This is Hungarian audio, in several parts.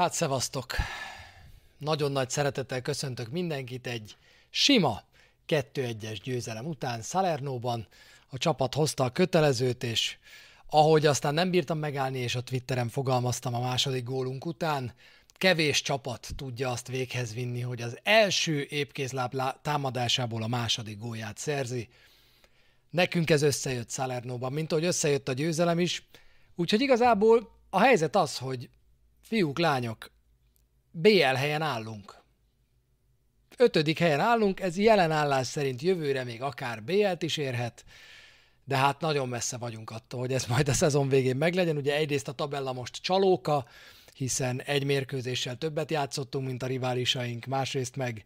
Hát szevasztok! Nagyon nagy szeretettel köszöntök mindenkit egy sima 2-1-es győzelem után Salernóban. A csapat hozta a kötelezőt, és ahogy aztán nem bírtam megállni, és a Twitteren fogalmaztam a második gólunk után, kevés csapat tudja azt véghez vinni, hogy az első épkézláb támadásából a második gólját szerzi. Nekünk ez összejött Salernóban, mint ahogy összejött a győzelem is. Úgyhogy igazából a helyzet az, hogy fiúk, lányok, BL helyen állunk. Ötödik helyen állunk, ez jelen állás szerint jövőre még akár BL-t is érhet, de hát nagyon messze vagyunk attól, hogy ez majd a szezon végén meglegyen. Ugye egyrészt a tabella most csalóka, hiszen egy mérkőzéssel többet játszottunk, mint a riválisaink, másrészt meg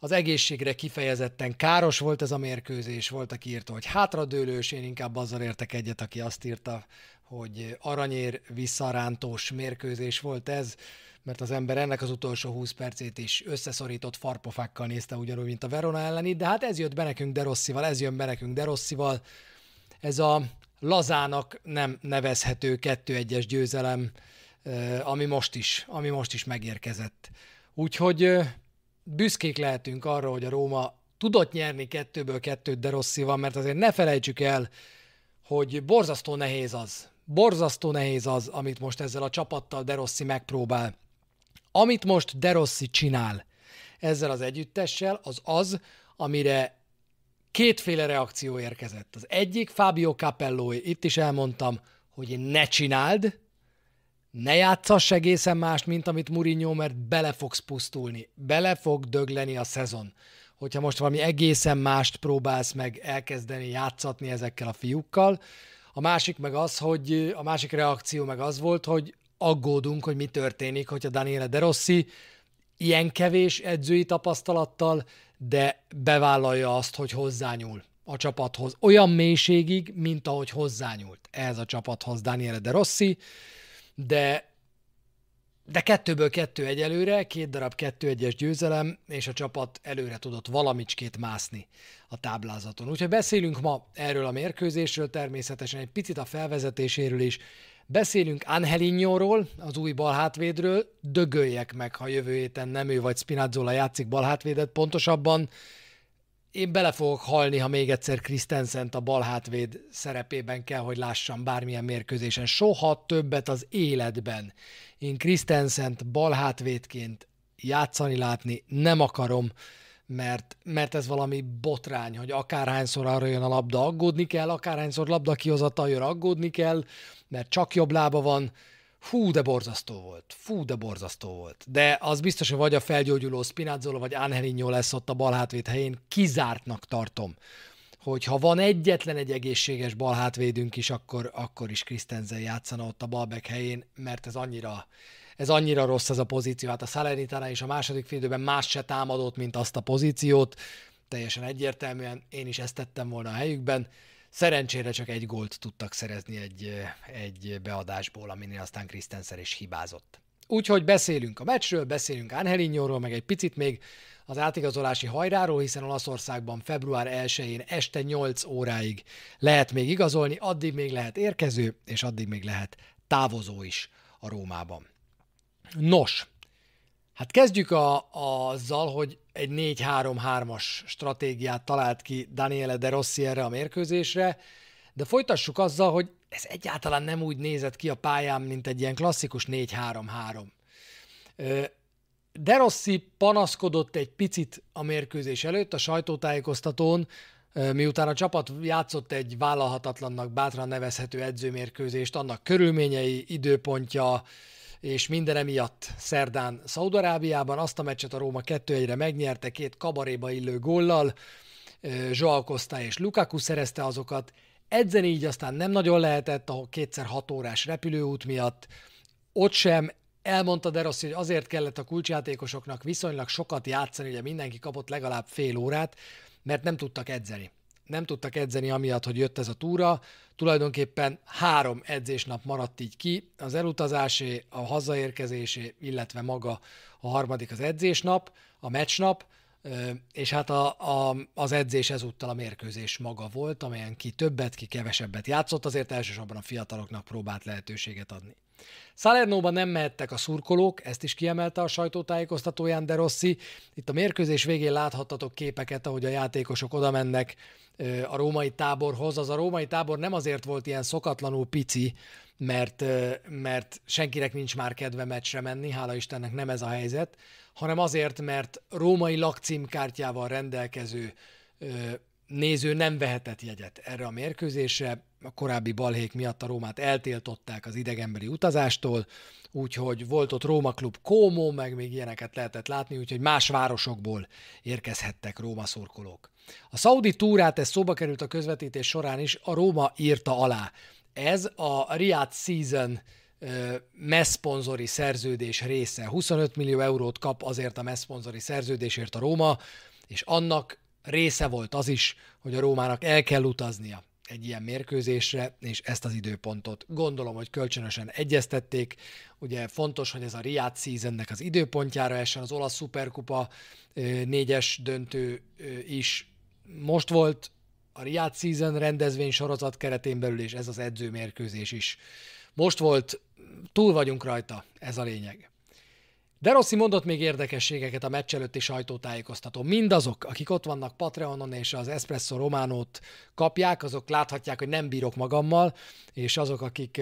az egészségre kifejezetten káros volt ez a mérkőzés, volt, aki írta, hogy hátradőlős, én inkább azzal értek egyet, aki azt írta, hogy aranyér visszarántós mérkőzés volt ez, mert az ember ennek az utolsó 20 percét is összeszorított farpofákkal nézte ugyanúgy, mint a Verona elleni, de hát ez jött be nekünk De Rosszival, ez jön be nekünk De Rosszival. Ez a lazának nem nevezhető 2-1-es győzelem, ami most is, ami most is megérkezett. Úgyhogy büszkék lehetünk arra, hogy a Róma tudott nyerni kettőből kettőt De Rosszival, mert azért ne felejtsük el, hogy borzasztó nehéz az, borzasztó nehéz az, amit most ezzel a csapattal De Rossi megpróbál. Amit most De Rossi csinál ezzel az együttessel, az az, amire kétféle reakció érkezett. Az egyik Fabio Capello, itt is elmondtam, hogy ne csináld, ne játszass egészen mást, mint amit Mourinho, mert bele fogsz pusztulni, bele fog dögleni a szezon. Hogyha most valami egészen mást próbálsz meg elkezdeni játszatni ezekkel a fiúkkal, a másik meg az, hogy a másik reakció meg az volt, hogy aggódunk, hogy mi történik, hogyha Daniele De Rossi ilyen kevés edzői tapasztalattal, de bevállalja azt, hogy hozzányúl a csapathoz. Olyan mélységig, mint ahogy hozzányúlt ez a csapathoz Daniele De Rossi, de de kettőből kettő egyelőre, két darab kettő egyes győzelem, és a csapat előre tudott valamicskét mászni a táblázaton. Úgyhogy beszélünk ma erről a mérkőzésről, természetesen egy picit a felvezetéséről is. Beszélünk Angelinhoról, az új balhátvédről, dögöljek meg, ha jövő héten nem ő vagy Spinazzola játszik balhátvédet, pontosabban én bele fogok halni, ha még egyszer Christensen a balhátvéd szerepében kell, hogy lássam bármilyen mérkőzésen. Soha többet az életben. Én Christensen balhátvédként játszani látni nem akarom, mert, mert ez valami botrány, hogy akárhányszor arra jön a labda, aggódni kell, akárhányszor labda kihozatal jön, aggódni kell, mert csak jobb lába van, Fú, de borzasztó volt. Fú, de borzasztó volt. De az biztos, hogy vagy a felgyógyuló Spinazzola, vagy Angelinho lesz ott a balhátvéd helyén, kizártnak tartom hogy ha van egyetlen egy egészséges balhátvédünk is, akkor, akkor is Christensen játszana ott a balbek helyén, mert ez annyira, ez annyira rossz ez a pozíció. Hát a Salernitana is a második félidőben más se támadott, mint azt a pozíciót. Teljesen egyértelműen én is ezt tettem volna a helyükben. Szerencsére csak egy gólt tudtak szerezni egy, egy beadásból, aminél aztán Christensen is hibázott. Úgyhogy beszélünk a meccsről, beszélünk Angelinhoról, meg egy picit még az átigazolási hajráról, hiszen Olaszországban február 1-én este 8 óráig lehet még igazolni, addig még lehet érkező, és addig még lehet távozó is a Rómában. Nos, hát kezdjük a, azzal, hogy egy 4-3-3-as stratégiát talált ki Daniele De Rossi erre a mérkőzésre, de folytassuk azzal, hogy ez egyáltalán nem úgy nézett ki a pályán, mint egy ilyen klasszikus 4-3-3. De Rossi panaszkodott egy picit a mérkőzés előtt a sajtótájékoztatón, miután a csapat játszott egy vállalhatatlannak bátran nevezhető edzőmérkőzést, annak körülményei, időpontja, és minden emiatt szerdán Szaudarábiában azt a meccset a Róma 2-1-re megnyerte két kabaréba illő góllal, Joao Costa és Lukaku szerezte azokat, edzeni így aztán nem nagyon lehetett, a kétszer hat órás repülőút miatt, ott sem. Elmondta De Rossi, hogy azért kellett a kulcsjátékosoknak viszonylag sokat játszani, ugye mindenki kapott legalább fél órát, mert nem tudtak edzeni nem tudtak edzeni amiatt, hogy jött ez a túra. Tulajdonképpen három edzésnap maradt így ki, az elutazásé, a hazaérkezésé, illetve maga a harmadik az edzésnap, a meccsnap, és hát a, a, az edzés ezúttal a mérkőzés maga volt, amelyen ki többet, ki kevesebbet játszott, azért elsősorban a fiataloknak próbált lehetőséget adni. Salernóban nem mehettek a szurkolók, ezt is kiemelte a sajtótájékoztatóján De Rossi. Itt a mérkőzés végén láthattatok képeket, ahogy a játékosok oda mennek a római táborhoz. Az a római tábor nem azért volt ilyen szokatlanul pici, mert, mert senkinek nincs már kedve meccsre menni, hála Istennek nem ez a helyzet, hanem azért, mert római lakcímkártyával rendelkező néző nem vehetett jegyet erre a mérkőzésre. A korábbi balhék miatt a Rómát eltiltották az idegenbeli utazástól, úgyhogy volt ott Róma Klub Kómó, meg még ilyeneket lehetett látni, úgyhogy más városokból érkezhettek Róma szurkolók. A szaudi túrát, ez szóba került a közvetítés során is, a Róma írta alá. Ez a Riyadh Season messzponzori szerződés része. 25 millió eurót kap azért a messzponzori szerződésért a Róma, és annak része volt az is, hogy a Rómának el kell utaznia egy ilyen mérkőzésre, és ezt az időpontot gondolom, hogy kölcsönösen egyeztették. Ugye fontos, hogy ez a Riyadh seasonnek az időpontjára essen, az olasz szuperkupa négyes döntő is most volt, a Riyadh Season rendezvény sorozat keretén belül, és ez az edzőmérkőzés is. Most volt, túl vagyunk rajta, ez a lényeg. De Rossi mondott még érdekességeket a meccs előtti sajtótájékoztató. Mindazok, akik ott vannak Patreonon és az Espresso Románót kapják, azok láthatják, hogy nem bírok magammal, és azok, akik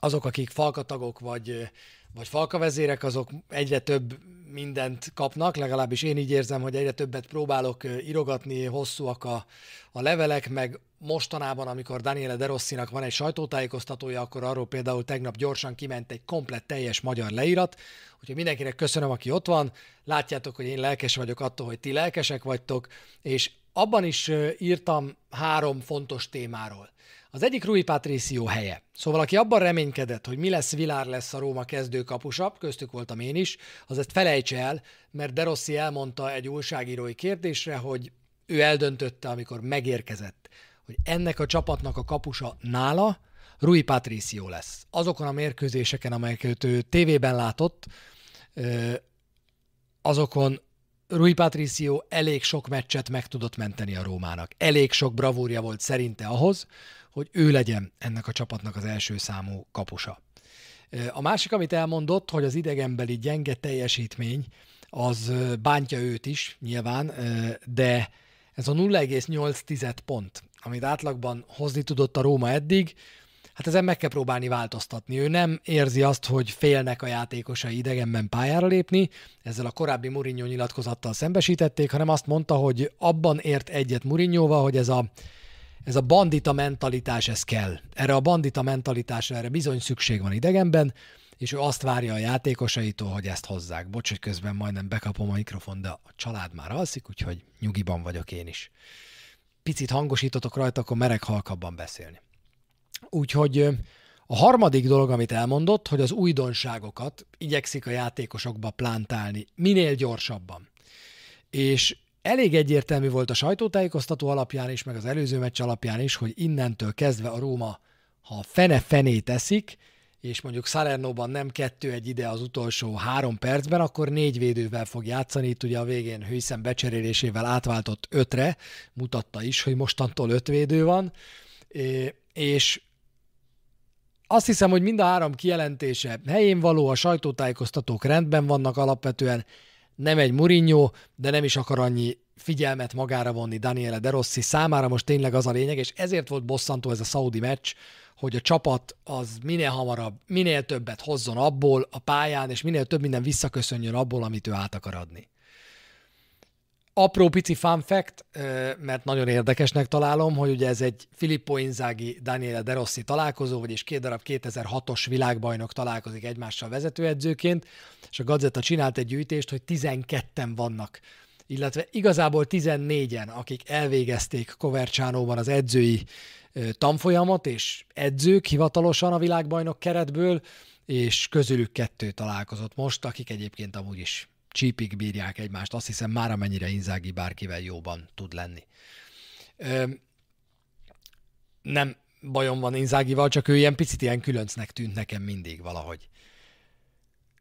azok, akik falkatagok vagy, vagy falkavezérek, azok egyre több mindent kapnak, legalábbis én így érzem, hogy egyre többet próbálok írogatni, hosszúak a, a levelek, meg mostanában, amikor Daniele De Rossinak van egy sajtótájékoztatója, akkor arról például tegnap gyorsan kiment egy komplett teljes magyar leírat, úgyhogy mindenkinek köszönöm, aki ott van, látjátok, hogy én lelkes vagyok attól, hogy ti lelkesek vagytok, és abban is írtam három fontos témáról. Az egyik Rui Patricio helye. Szóval aki abban reménykedett, hogy mi lesz, Vilár lesz a Róma kezdőkapusa, köztük voltam én is, az ezt felejtse el, mert De Rossi elmondta egy újságírói kérdésre, hogy ő eldöntötte, amikor megérkezett, hogy ennek a csapatnak a kapusa nála Rui Patricio lesz. Azokon a mérkőzéseken, amelyeket ő tévében látott, azokon Rui Patricio elég sok meccset meg tudott menteni a Rómának. Elég sok bravúrja volt szerinte ahhoz, hogy ő legyen ennek a csapatnak az első számú kapusa. A másik, amit elmondott, hogy az idegenbeli gyenge teljesítmény, az bántja őt is nyilván, de ez a 0,8 pont, amit átlagban hozni tudott a Róma eddig, hát ezen meg kell próbálni változtatni. Ő nem érzi azt, hogy félnek a játékosai idegenben pályára lépni, ezzel a korábbi Mourinho nyilatkozattal szembesítették, hanem azt mondta, hogy abban ért egyet Mourinhoval, hogy ez a ez a bandita mentalitás, ez kell. Erre a bandita mentalitásra, erre bizony szükség van idegenben, és ő azt várja a játékosaitól, hogy ezt hozzák. Bocs, hogy közben majdnem bekapom a mikrofon, de a család már alszik, úgyhogy nyugiban vagyok én is. Picit hangosítotok rajta, akkor merek halkabban beszélni. Úgyhogy a harmadik dolog, amit elmondott, hogy az újdonságokat igyekszik a játékosokba plántálni minél gyorsabban. És elég egyértelmű volt a sajtótájékoztató alapján is, meg az előző meccs alapján is, hogy innentől kezdve a Róma, ha fene-fené teszik, és mondjuk Salernóban nem kettő egy ide az utolsó három percben, akkor négy védővel fog játszani. Itt ugye a végén Hőszem becserélésével átváltott ötre, mutatta is, hogy mostantól öt védő van, és azt hiszem, hogy mind a három kijelentése helyén való, a sajtótájékoztatók rendben vannak alapvetően, nem egy Mourinho, de nem is akar annyi figyelmet magára vonni Daniele De Rossi számára, most tényleg az a lényeg, és ezért volt bosszantó ez a Saudi meccs, hogy a csapat az minél hamarabb, minél többet hozzon abból a pályán, és minél több minden visszaköszönjön abból, amit ő át akar adni. Apró pici fun fact, mert nagyon érdekesnek találom, hogy ugye ez egy Filippo Inzaghi, Daniele De Rossi találkozó, vagyis két darab 2006-os világbajnok találkozik egymással vezetőedzőként, és a Gazetta csinált egy gyűjtést, hogy 12-en vannak. Illetve igazából 14-en, akik elvégezték Covercianóban az edzői tanfolyamot, és edzők hivatalosan a világbajnok keretből, és közülük kettő találkozott most, akik egyébként amúgy is csípig bírják egymást. Azt hiszem már amennyire Inzági bárkivel jóban tud lenni. Ö, nem bajom van Inzágival, csak ő ilyen picit ilyen különcnek tűnt nekem mindig valahogy.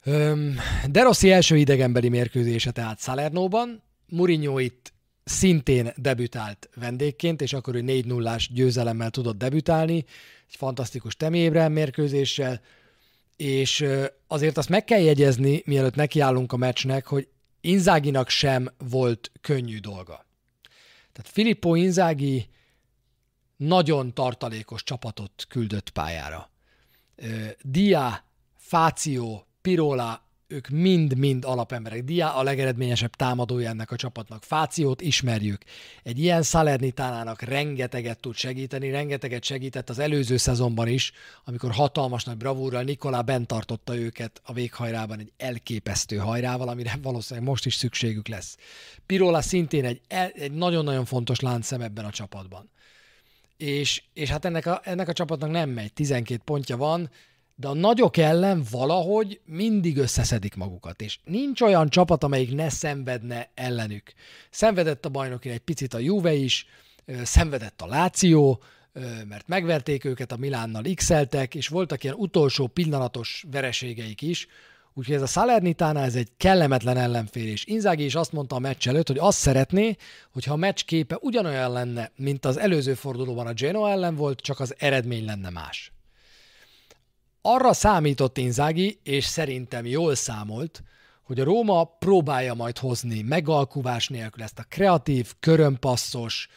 Ö, De Rossi első idegenbeli mérkőzése tehát Salernóban, Mourinho itt szintén debütált vendégként, és akkor ő 4 0 győzelemmel tudott debütálni, egy fantasztikus Temi mérkőzéssel. És azért azt meg kell jegyezni, mielőtt nekiállunk a meccsnek, hogy Inzáginak sem volt könnyű dolga. Tehát Filippo Inzági nagyon tartalékos csapatot küldött pályára. Dia, Fáció, Pirola, ők mind-mind alapemberek. Dia a legeredményesebb támadója ennek a csapatnak. Fációt ismerjük. Egy ilyen Salernitánának rengeteget tud segíteni, rengeteget segített az előző szezonban is, amikor hatalmas nagy bravúrral Nikolá bent tartotta őket a véghajrában egy elképesztő hajrával, amire valószínűleg most is szükségük lesz. Pirola szintén egy, egy nagyon-nagyon fontos láncszem ebben a csapatban. És, és hát ennek a, ennek a csapatnak nem megy, 12 pontja van, de a nagyok ellen valahogy mindig összeszedik magukat, és nincs olyan csapat, amelyik ne szenvedne ellenük. Szenvedett a bajnokin egy picit a Juve is, szenvedett a Láció, mert megverték őket, a Milánnal x és voltak ilyen utolsó pillanatos vereségeik is, úgyhogy ez a Salernitana ez egy kellemetlen ellenfél, és Inzaghi is azt mondta a meccs előtt, hogy azt szeretné, hogyha a meccs képe ugyanolyan lenne, mint az előző fordulóban a Genoa ellen volt, csak az eredmény lenne más. Arra számított Inzági, és szerintem jól számolt, hogy a Róma próbálja majd hozni megalkuvás nélkül ezt a kreatív, körömpasszos,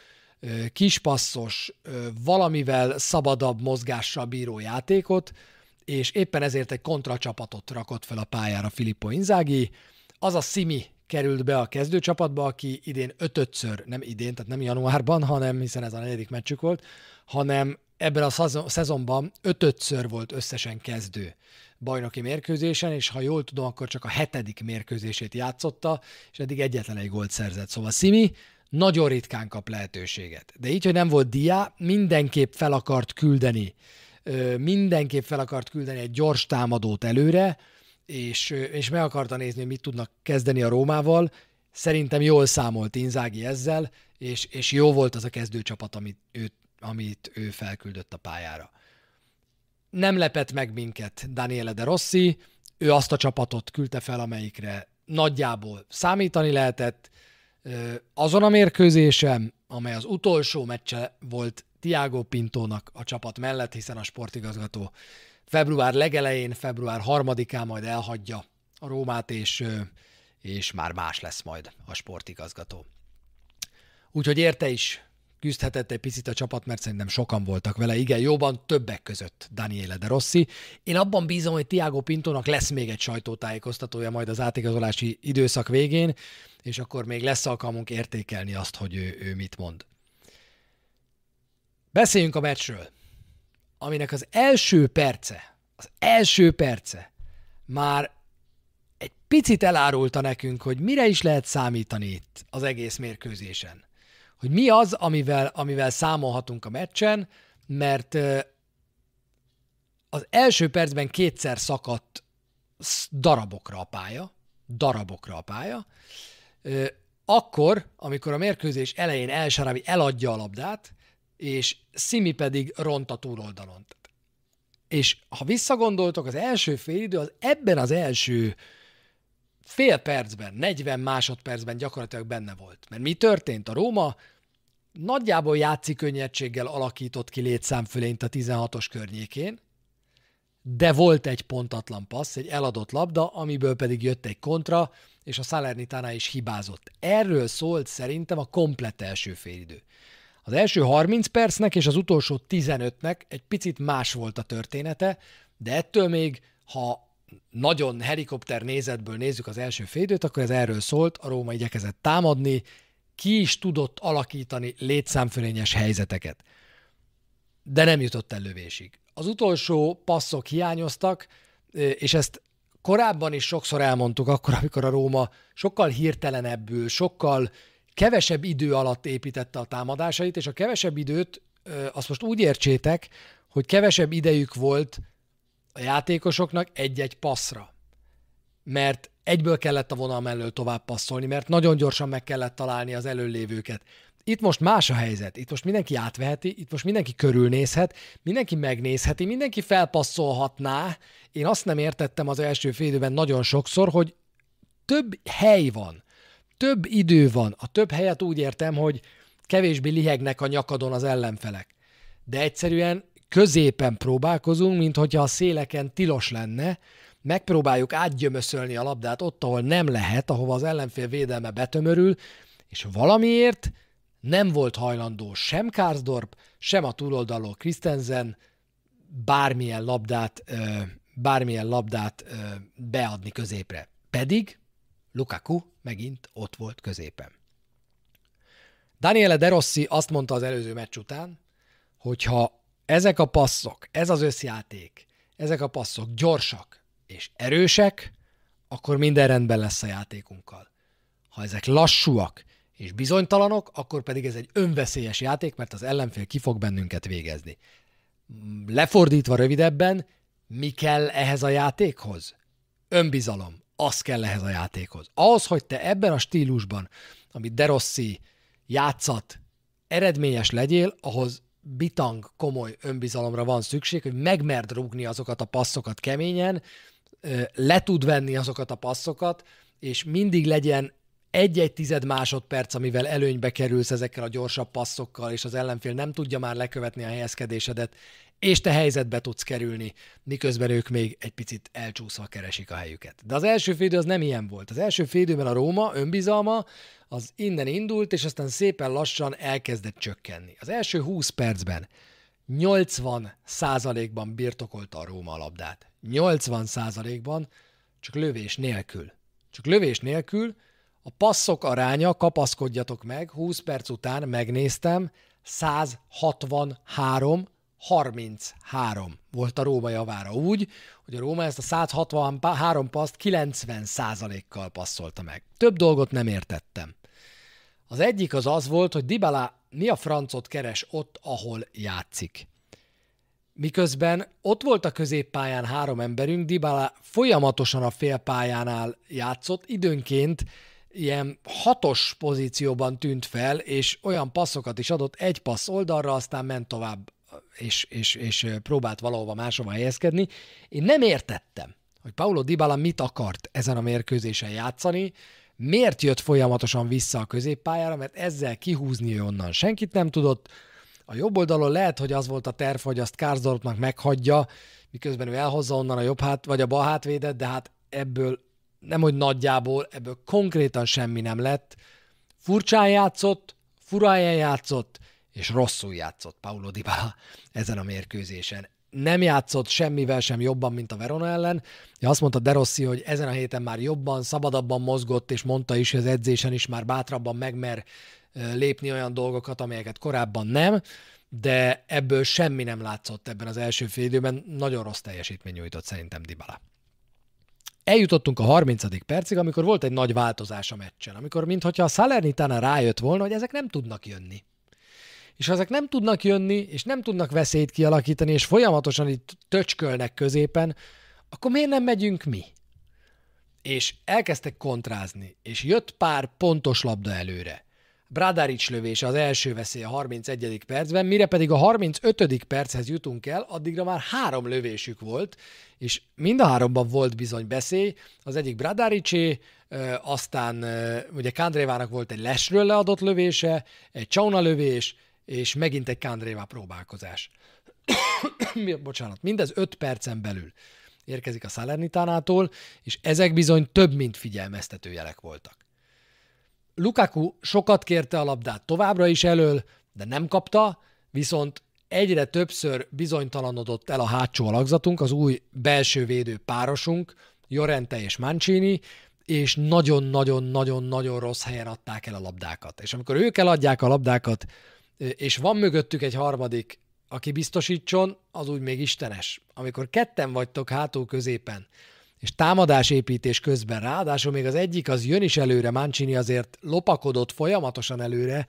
kispasszos, valamivel szabadabb mozgással bíró játékot, és éppen ezért egy kontracsapatot rakott fel a pályára Filippo Inzági. Az a Simi került be a kezdőcsapatba, aki idén ötötször, nem idén, tehát nem januárban, hanem hiszen ez a negyedik meccsük volt, hanem ebben a szezonban ötötször volt összesen kezdő bajnoki mérkőzésen, és ha jól tudom, akkor csak a hetedik mérkőzését játszotta, és eddig egyetlen egy gólt szerzett. Szóval Simi nagyon ritkán kap lehetőséget. De így, hogy nem volt dia, mindenképp fel akart küldeni, mindenképp fel akart küldeni egy gyors támadót előre, és, és meg akarta nézni, hogy mit tudnak kezdeni a Rómával. Szerintem jól számolt Inzági ezzel, és, és jó volt az a kezdőcsapat, amit őt amit ő felküldött a pályára. Nem lepett meg minket Daniele de Rossi, ő azt a csapatot küldte fel, amelyikre nagyjából számítani lehetett. Azon a mérkőzésem, amely az utolsó meccse volt Tiago Pintónak a csapat mellett, hiszen a sportigazgató február legelején, február harmadikán majd elhagyja a Rómát, és, és már más lesz majd a sportigazgató. Úgyhogy érte is küzdhetett egy picit a csapat, mert szerintem sokan voltak vele. Igen, jóban többek között Daniele de Rossi. Én abban bízom, hogy Tiago Pintónak lesz még egy sajtótájékoztatója majd az átigazolási időszak végén, és akkor még lesz alkalmunk értékelni azt, hogy ő, ő mit mond. Beszéljünk a meccsről, aminek az első perce, az első perce már egy picit elárulta nekünk, hogy mire is lehet számítani itt az egész mérkőzésen hogy mi az, amivel, amivel számolhatunk a meccsen, mert az első percben kétszer szakadt darabokra a pálya, darabokra a pálya, akkor, amikor a mérkőzés elején El eladja a labdát, és Simi pedig ront a túloldalon. És ha visszagondoltok, az első félidő az ebben az első fél percben, 40 másodpercben gyakorlatilag benne volt. Mert mi történt? A Róma nagyjából játszik könnyedséggel alakított ki létszámfölényt a 16-os környékén, de volt egy pontatlan passz, egy eladott labda, amiből pedig jött egy kontra, és a Salernitana is hibázott. Erről szólt szerintem a komplett első félidő. Az első 30 percnek és az utolsó 15-nek egy picit más volt a története, de ettől még, ha nagyon helikopter nézetből nézzük az első félidőt, akkor ez erről szólt, a Róma igyekezett támadni, ki is tudott alakítani létszámfölényes helyzeteket, de nem jutott el lövésig. Az utolsó passzok hiányoztak, és ezt korábban is sokszor elmondtuk, akkor, amikor a Róma sokkal hirtelenebbül, sokkal kevesebb idő alatt építette a támadásait, és a kevesebb időt azt most úgy értsétek, hogy kevesebb idejük volt a játékosoknak egy-egy passzra. Mert egyből kellett a vonal mellől tovább passzolni, mert nagyon gyorsan meg kellett találni az előlévőket. Itt most más a helyzet, itt most mindenki átveheti, itt most mindenki körülnézhet, mindenki megnézheti, mindenki felpasszolhatná. Én azt nem értettem az első félidőben nagyon sokszor, hogy több hely van, több idő van. A több helyet úgy értem, hogy kevésbé lihegnek a nyakadon az ellenfelek. De egyszerűen középen próbálkozunk, mint hogyha a széleken tilos lenne, megpróbáljuk átgyömöszölni a labdát ott, ahol nem lehet, ahova az ellenfél védelme betömörül, és valamiért nem volt hajlandó sem Karsdorp, sem a túloldaló Christensen bármilyen labdát, bármilyen labdát beadni középre. Pedig Lukaku megint ott volt középen. Daniele De Rossi azt mondta az előző meccs után, hogyha ezek a passzok, ez az összjáték, ezek a passzok gyorsak és erősek, akkor minden rendben lesz a játékunkkal. Ha ezek lassúak és bizonytalanok, akkor pedig ez egy önveszélyes játék, mert az ellenfél ki fog bennünket végezni. Lefordítva rövidebben, mi kell ehhez a játékhoz? Önbizalom. Az kell ehhez a játékhoz. Ahhoz, hogy te ebben a stílusban, amit De Rossi játszat, eredményes legyél, ahhoz bitang komoly önbizalomra van szükség, hogy megmerd rúgni azokat a passzokat keményen, le tud venni azokat a passzokat, és mindig legyen egy-egy tized másodperc, amivel előnybe kerülsz ezekkel a gyorsabb passzokkal, és az ellenfél nem tudja már lekövetni a helyezkedésedet, és te helyzetbe tudsz kerülni, miközben ők még egy picit elcsúszva keresik a helyüket. De az első félidő az nem ilyen volt. Az első félidőben a Róma önbizalma az innen indult, és aztán szépen lassan elkezdett csökkenni. Az első 20 percben 80 százalékban birtokolta a Róma a labdát. 80 százalékban, csak lövés nélkül. Csak lövés nélkül, a passzok aránya, kapaszkodjatok meg, 20 perc után megnéztem, 163 33 volt a Róma javára úgy, hogy a Róma ezt a 163 paszt 90%-kal passzolta meg. Több dolgot nem értettem. Az egyik az az volt, hogy Dybala mi a francot keres ott, ahol játszik. Miközben ott volt a középpályán három emberünk, Dybala folyamatosan a félpályánál játszott, időnként ilyen hatos pozícióban tűnt fel, és olyan passzokat is adott, egy passz oldalra, aztán ment tovább, és, és, és próbált valahova máshova helyezkedni. Én nem értettem, hogy Paulo Dybala mit akart ezen a mérkőzésen játszani, miért jött folyamatosan vissza a középpályára, mert ezzel kihúzni onnan senkit nem tudott. A jobb oldalon lehet, hogy az volt a terv, hogy azt Karsdorpnak meghagyja, miközben ő elhozza onnan a jobb hát, vagy a bal hátvédet, de hát ebből nem hogy nagyjából, ebből konkrétan semmi nem lett. Furcsán játszott, furán játszott, és rosszul játszott Paulo Dybala ezen a mérkőzésen. Nem játszott semmivel sem jobban, mint a Verona ellen. Ja, azt mondta De Rossi, hogy ezen a héten már jobban, szabadabban mozgott, és mondta is, hogy az edzésen is már bátrabban megmer lépni olyan dolgokat, amelyeket korábban nem, de ebből semmi nem látszott ebben az első fél időben. Nagyon rossz teljesítmény nyújtott szerintem Dybala. Eljutottunk a 30. percig, amikor volt egy nagy változás a meccsen, amikor mintha a Salernitana rájött volna, hogy ezek nem tudnak jönni. És ha ezek nem tudnak jönni, és nem tudnak veszélyt kialakítani, és folyamatosan itt töcskölnek középen, akkor miért nem megyünk mi? És elkezdtek kontrázni, és jött pár pontos labda előre. Bradaric lövése az első veszély a 31. percben, mire pedig a 35. perchez jutunk el, addigra már három lövésük volt, és mind a háromban volt bizony beszély. Az egyik Bradaricé, aztán ugye Kandrévának volt egy lesről leadott lövése, egy Csauna lövés, és megint egy Kandrévá próbálkozás. Bocsánat, mindez 5 percen belül érkezik a Salernitánától, és ezek bizony több, mint figyelmeztető jelek voltak. Lukaku sokat kérte a labdát továbbra is elől, de nem kapta, viszont egyre többször bizonytalanodott el a hátsó alakzatunk, az új belső védő párosunk, Jorente és Mancini, és nagyon-nagyon-nagyon-nagyon rossz helyen adták el a labdákat. És amikor ők eladják a labdákat, és van mögöttük egy harmadik, aki biztosítson, az úgy még istenes. Amikor ketten vagytok hátul középen, és támadásépítés közben ráadásul még az egyik az jön is előre, Mancini azért lopakodott folyamatosan előre,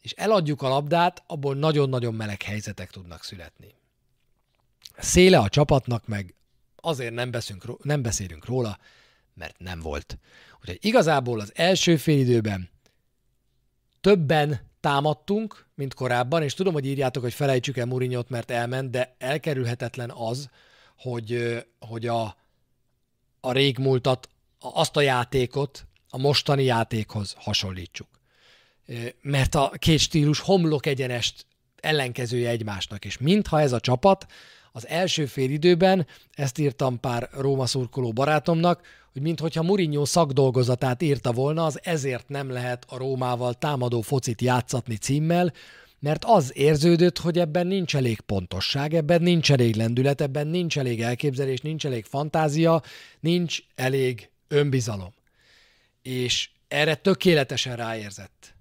és eladjuk a labdát, abból nagyon-nagyon meleg helyzetek tudnak születni. Széle a csapatnak meg azért nem, beszünk, nem beszélünk róla, mert nem volt. Úgyhogy igazából az első félidőben többen támadtunk, mint korábban, és tudom, hogy írjátok, hogy felejtsük el Murinyot, mert elment, de elkerülhetetlen az, hogy, hogy a, a régmúltat, azt a játékot a mostani játékhoz hasonlítsuk. Mert a két stílus homlok egyenest ellenkezője egymásnak, és mintha ez a csapat az első fél időben, ezt írtam pár Róma szurkoló barátomnak, hogy minthogyha Mourinho szakdolgozatát írta volna, az ezért nem lehet a Rómával támadó focit játszatni címmel, mert az érződött, hogy ebben nincs elég pontosság, ebben nincs elég lendület, ebben nincs elég elképzelés, nincs elég fantázia, nincs elég önbizalom. És erre tökéletesen ráérzett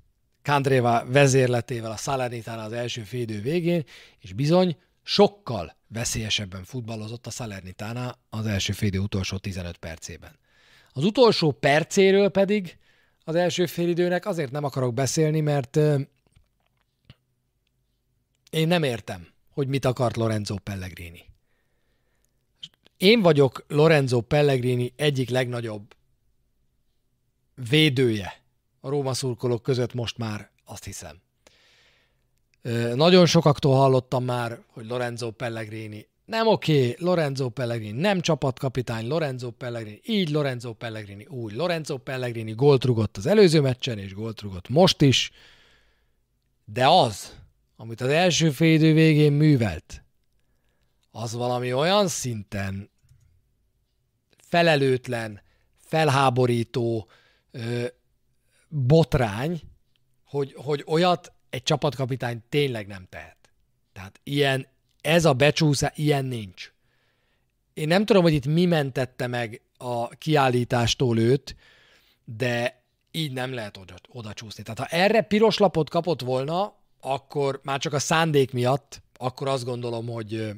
Kandréva vezérletével a Salernitán az első félidő végén, és bizony sokkal veszélyesebben futballozott a Salernitana az első félidő utolsó 15 percében. Az utolsó percéről pedig az első félidőnek azért nem akarok beszélni, mert én nem értem, hogy mit akart Lorenzo Pellegrini. Én vagyok Lorenzo Pellegrini egyik legnagyobb védője a Róma szurkolók között most már, azt hiszem. Nagyon sokaktól hallottam már, hogy Lorenzo Pellegrini nem oké, Lorenzo Pellegrini nem csapatkapitány, Lorenzo Pellegrini így, Lorenzo Pellegrini úgy. Lorenzo Pellegrini gólt rugott az előző meccsen, és gólt rugott most is, de az, amit az első félidő végén művelt, az valami olyan szinten felelőtlen, felháborító ö, botrány, hogy, hogy olyat egy csapatkapitány tényleg nem tehet. Tehát ilyen, ez a becsúszás, ilyen nincs. Én nem tudom, hogy itt mi mentette meg a kiállítástól őt, de így nem lehet oda, oda csúszni. Tehát ha erre piros lapot kapott volna, akkor már csak a szándék miatt, akkor azt gondolom, hogy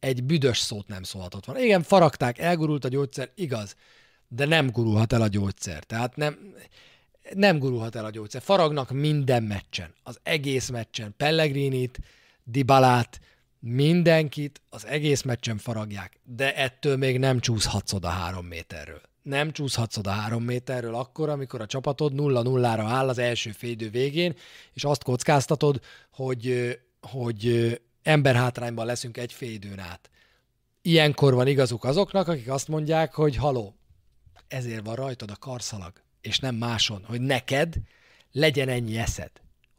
egy büdös szót nem szólhatott volna. Igen, faragták, elgurult a gyógyszer, igaz, de nem gurulhat el a gyógyszer. Tehát nem, nem gurulhat el a gyógyszer. Faragnak minden meccsen, az egész meccsen. Pellegrinit, Dibalát, mindenkit az egész meccsen faragják, de ettől még nem csúszhatsz oda három méterről. Nem csúszhatsz oda három méterről akkor, amikor a csapatod 0-0-ra áll az első félidő végén, és azt kockáztatod, hogy, hogy emberhátrányban leszünk egy félidőn át. Ilyenkor van igazuk azoknak, akik azt mondják, hogy haló, ezért van rajtad a karszalag és nem máson, hogy neked legyen ennyi eszed.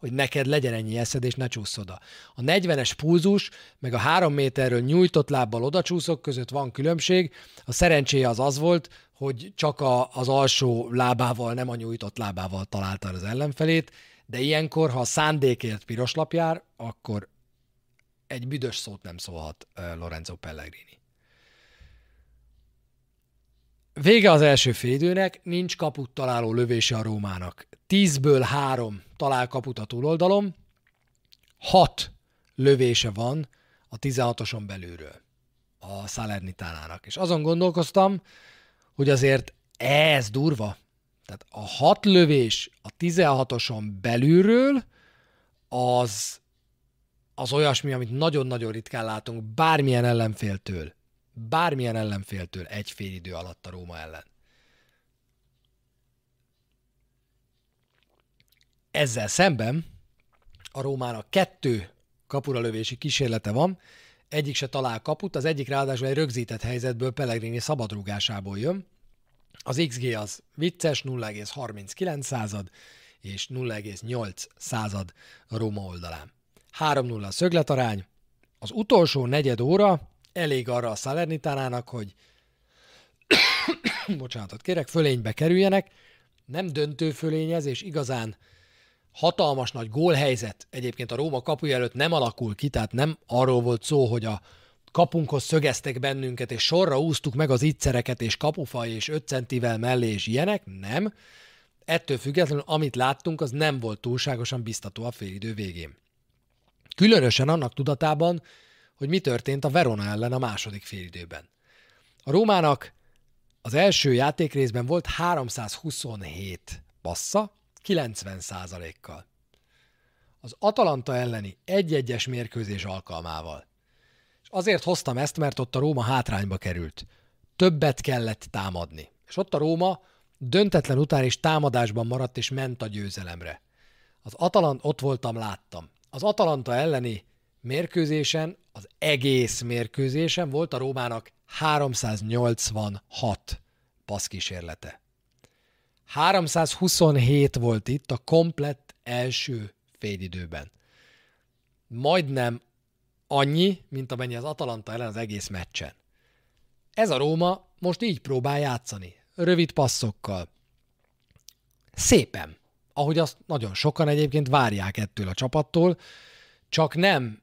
Hogy neked legyen ennyi eszed, és ne csúsz oda. A 40-es pulzus, meg a három méterről nyújtott lábbal oda csúszok között van különbség. A szerencséje az az volt, hogy csak a, az alsó lábával, nem a nyújtott lábával találta az ellenfelét, de ilyenkor, ha a szándékért piros lapjár, akkor egy büdös szót nem szólhat Lorenzo Pellegrini. Vége az első félidőnek, nincs kaput találó lövése a Rómának. Tízből három talál kaput a túloldalon, hat lövése van a 16-oson belülről a Salernitánának. És azon gondolkoztam, hogy azért ez durva. Tehát a hat lövés a 16-oson belülről az, az olyasmi, amit nagyon-nagyon ritkán látunk bármilyen ellenféltől bármilyen ellenféltől egy fél idő alatt a Róma ellen. Ezzel szemben a Rómának kettő kapura lövési kísérlete van, egyik se talál kaput, az egyik ráadásul egy rögzített helyzetből Pellegrini szabadrúgásából jön. Az XG az vicces, 0,39 század, és 0,8 század Róma oldalán. 3-0 a szögletarány. Az utolsó negyed óra elég arra a Salernitánának, hogy bocsánatot kérek, fölénybe kerüljenek, nem döntő fölényez, és igazán hatalmas nagy gólhelyzet egyébként a Róma kapuja előtt nem alakul ki, tehát nem arról volt szó, hogy a kapunkhoz szögeztek bennünket, és sorra úsztuk meg az ittszereket, és kapufaj, és 5 centivel mellé, és ilyenek, nem. Ettől függetlenül, amit láttunk, az nem volt túlságosan biztató a félidő végén. Különösen annak tudatában, hogy mi történt a Verona ellen a második félidőben. A Rómának az első játékrészben volt 327 passza, 90 kal Az Atalanta elleni egy-egyes mérkőzés alkalmával. És azért hoztam ezt, mert ott a Róma hátrányba került. Többet kellett támadni. És ott a Róma döntetlen után is támadásban maradt és ment a győzelemre. Az Atalanta, ott voltam, láttam. Az Atalanta elleni mérkőzésen, az egész mérkőzésen volt a Rómának 386 passzkísérlete. 327 volt itt a komplett első félidőben. majdnem annyi, mint amennyi az Atalanta ellen az egész meccsen. Ez a Róma most így próbál játszani. Rövid passzokkal. Szépen. Ahogy azt nagyon sokan egyébként várják ettől a csapattól, csak nem,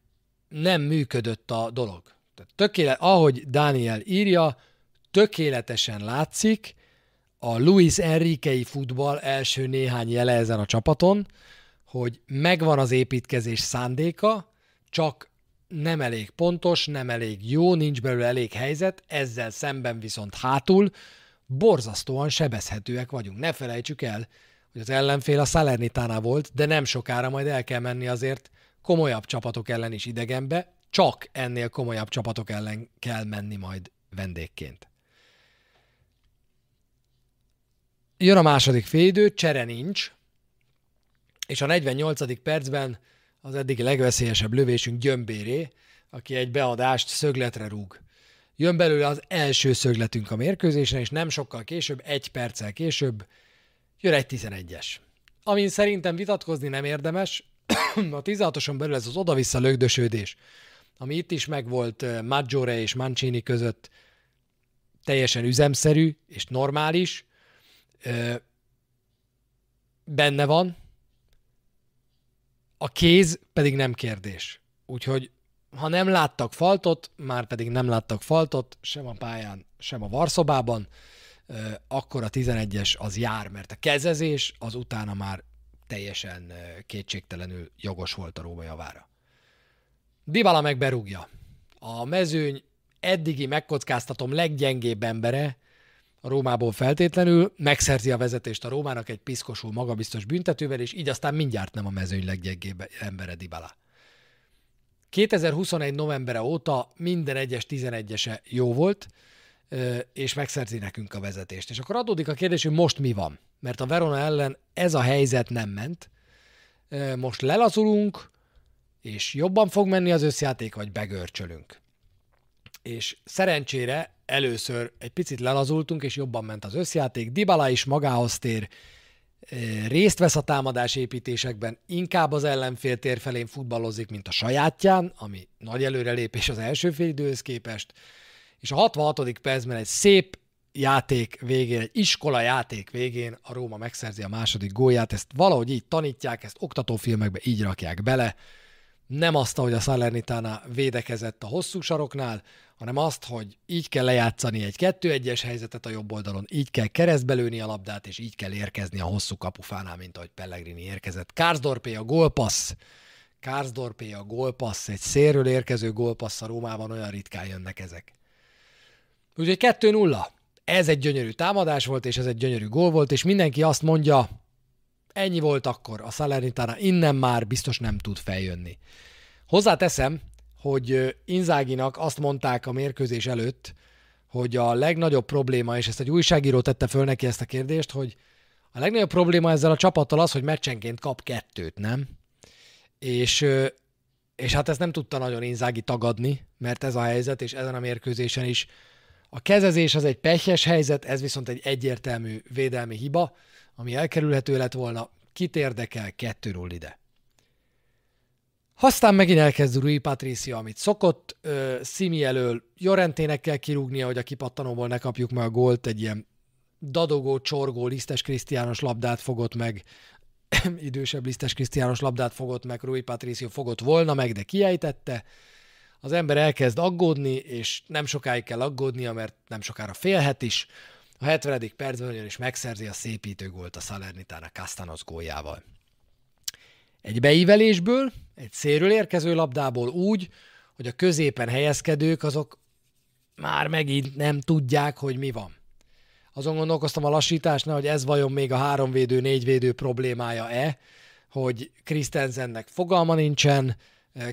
nem működött a dolog. Tehát tökéle, ahogy Daniel írja, tökéletesen látszik a Luis Enriquei futball első néhány jele ezen a csapaton, hogy megvan az építkezés szándéka, csak nem elég pontos, nem elég jó, nincs belőle elég helyzet, ezzel szemben viszont hátul borzasztóan sebezhetőek vagyunk. Ne felejtsük el, hogy az ellenfél a Salernitánál volt, de nem sokára majd el kell menni azért komolyabb csapatok ellen is idegenbe, csak ennél komolyabb csapatok ellen kell menni majd vendégként. Jön a második félidő, csere nincs, és a 48. percben az eddigi legveszélyesebb lövésünk Gyömbéré, aki egy beadást szögletre rúg. Jön belőle az első szögletünk a mérkőzésen, és nem sokkal később, egy perccel később jön egy 11-es. Amin szerintem vitatkozni nem érdemes, a 16-oson belül ez az oda-vissza lögdösődés, ami itt is megvolt eh, Maggiore és Mancini között, teljesen üzemszerű és normális, benne van, a kéz pedig nem kérdés. Úgyhogy ha nem láttak faltot, már pedig nem láttak faltot, sem a pályán, sem a varszobában, akkor a 11-es az jár, mert a kezezés az utána már teljesen kétségtelenül jogos volt a Róma javára. Dybala meg berúgja. A mezőny eddigi megkockáztatom leggyengébb embere, a Rómából feltétlenül, megszerzi a vezetést a Rómának egy piszkosul magabiztos büntetővel, és így aztán mindjárt nem a mezőny leggyengébb embere Dybala. 2021 novembere óta minden egyes 11-ese jó volt, és megszerzi nekünk a vezetést. És akkor adódik a kérdés, hogy most mi van? Mert a Verona ellen ez a helyzet nem ment. Most lelazulunk, és jobban fog menni az összjáték, vagy begörcsölünk. És szerencsére először egy picit lelazultunk, és jobban ment az összjáték. Dybala is magához tér, részt vesz a támadás építésekben, inkább az ellenfél tér felén futballozik, mint a sajátján, ami nagy előrelépés az első fél időhöz képest, és a 66. percben egy szép játék végén, egy iskola játék végén a Róma megszerzi a második gólját, ezt valahogy így tanítják, ezt oktatófilmekbe így rakják bele, nem azt, ahogy a Salernitana védekezett a hosszú saroknál, hanem azt, hogy így kell lejátszani egy 2-1-es helyzetet a jobb oldalon, így kell keresztbe lőni a labdát, és így kell érkezni a hosszú kapufánál, mint ahogy Pellegrini érkezett. Kárzdorpé a gólpassz, Kárzdorpé a gólpassz, egy szérről érkező gólpassz a Rómában olyan ritkán jönnek ezek. Úgyhogy 2-0. Ez egy gyönyörű támadás volt, és ez egy gyönyörű gól volt, és mindenki azt mondja, ennyi volt akkor, a Salernitana innen már biztos nem tud feljönni. Hozzáteszem, hogy Inzáginak azt mondták a mérkőzés előtt, hogy a legnagyobb probléma, és ezt egy újságíró tette föl neki ezt a kérdést, hogy a legnagyobb probléma ezzel a csapattal az, hogy meccsenként kap kettőt, nem? És, és hát ezt nem tudta nagyon Inzági tagadni, mert ez a helyzet, és ezen a mérkőzésen is a kezezés az egy pehjes helyzet, ez viszont egy egyértelmű védelmi hiba, ami elkerülhető lett volna, kit érdekel, 2 ide. Aztán megint elkezd Rui Patricia, amit szokott, Szimi elől Jorentének kell kirúgnia, hogy a kipattanóból ne kapjuk meg a gólt, egy ilyen dadogó, csorgó, lisztes Krisztiános labdát fogott meg, idősebb lisztes Krisztiános labdát fogott meg, Rui Patricio fogott volna meg, de kiejtette. Az ember elkezd aggódni, és nem sokáig kell aggódnia, mert nem sokára félhet is. A 70. percben ugyanis megszerzi a szépítő gólt a Salernitana Castanos góljával. Egy beívelésből, egy szélről érkező labdából úgy, hogy a középen helyezkedők azok már megint nem tudják, hogy mi van. Azon gondolkoztam a lassításnál, hogy ez vajon még a háromvédő, négyvédő problémája-e, hogy Christensennek fogalma nincsen,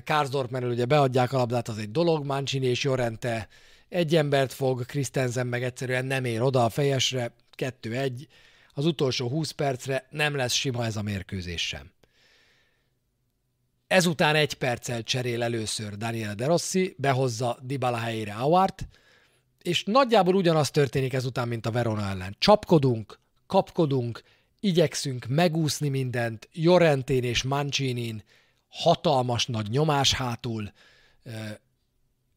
Karsdorp, ugye beadják a labdát, az egy dolog, Mancini és Jorente egy embert fog, Christensen meg egyszerűen nem ér oda a fejesre, kettő-egy, az utolsó 20 percre nem lesz sima ez a mérkőzés sem. Ezután egy perccel cserél először Daniel De Rossi, behozza Dybala helyére Awart, és nagyjából ugyanaz történik ezután, mint a Verona ellen. Csapkodunk, kapkodunk, igyekszünk megúszni mindent, Jorentén és Mancinin hatalmas nagy nyomás hátul,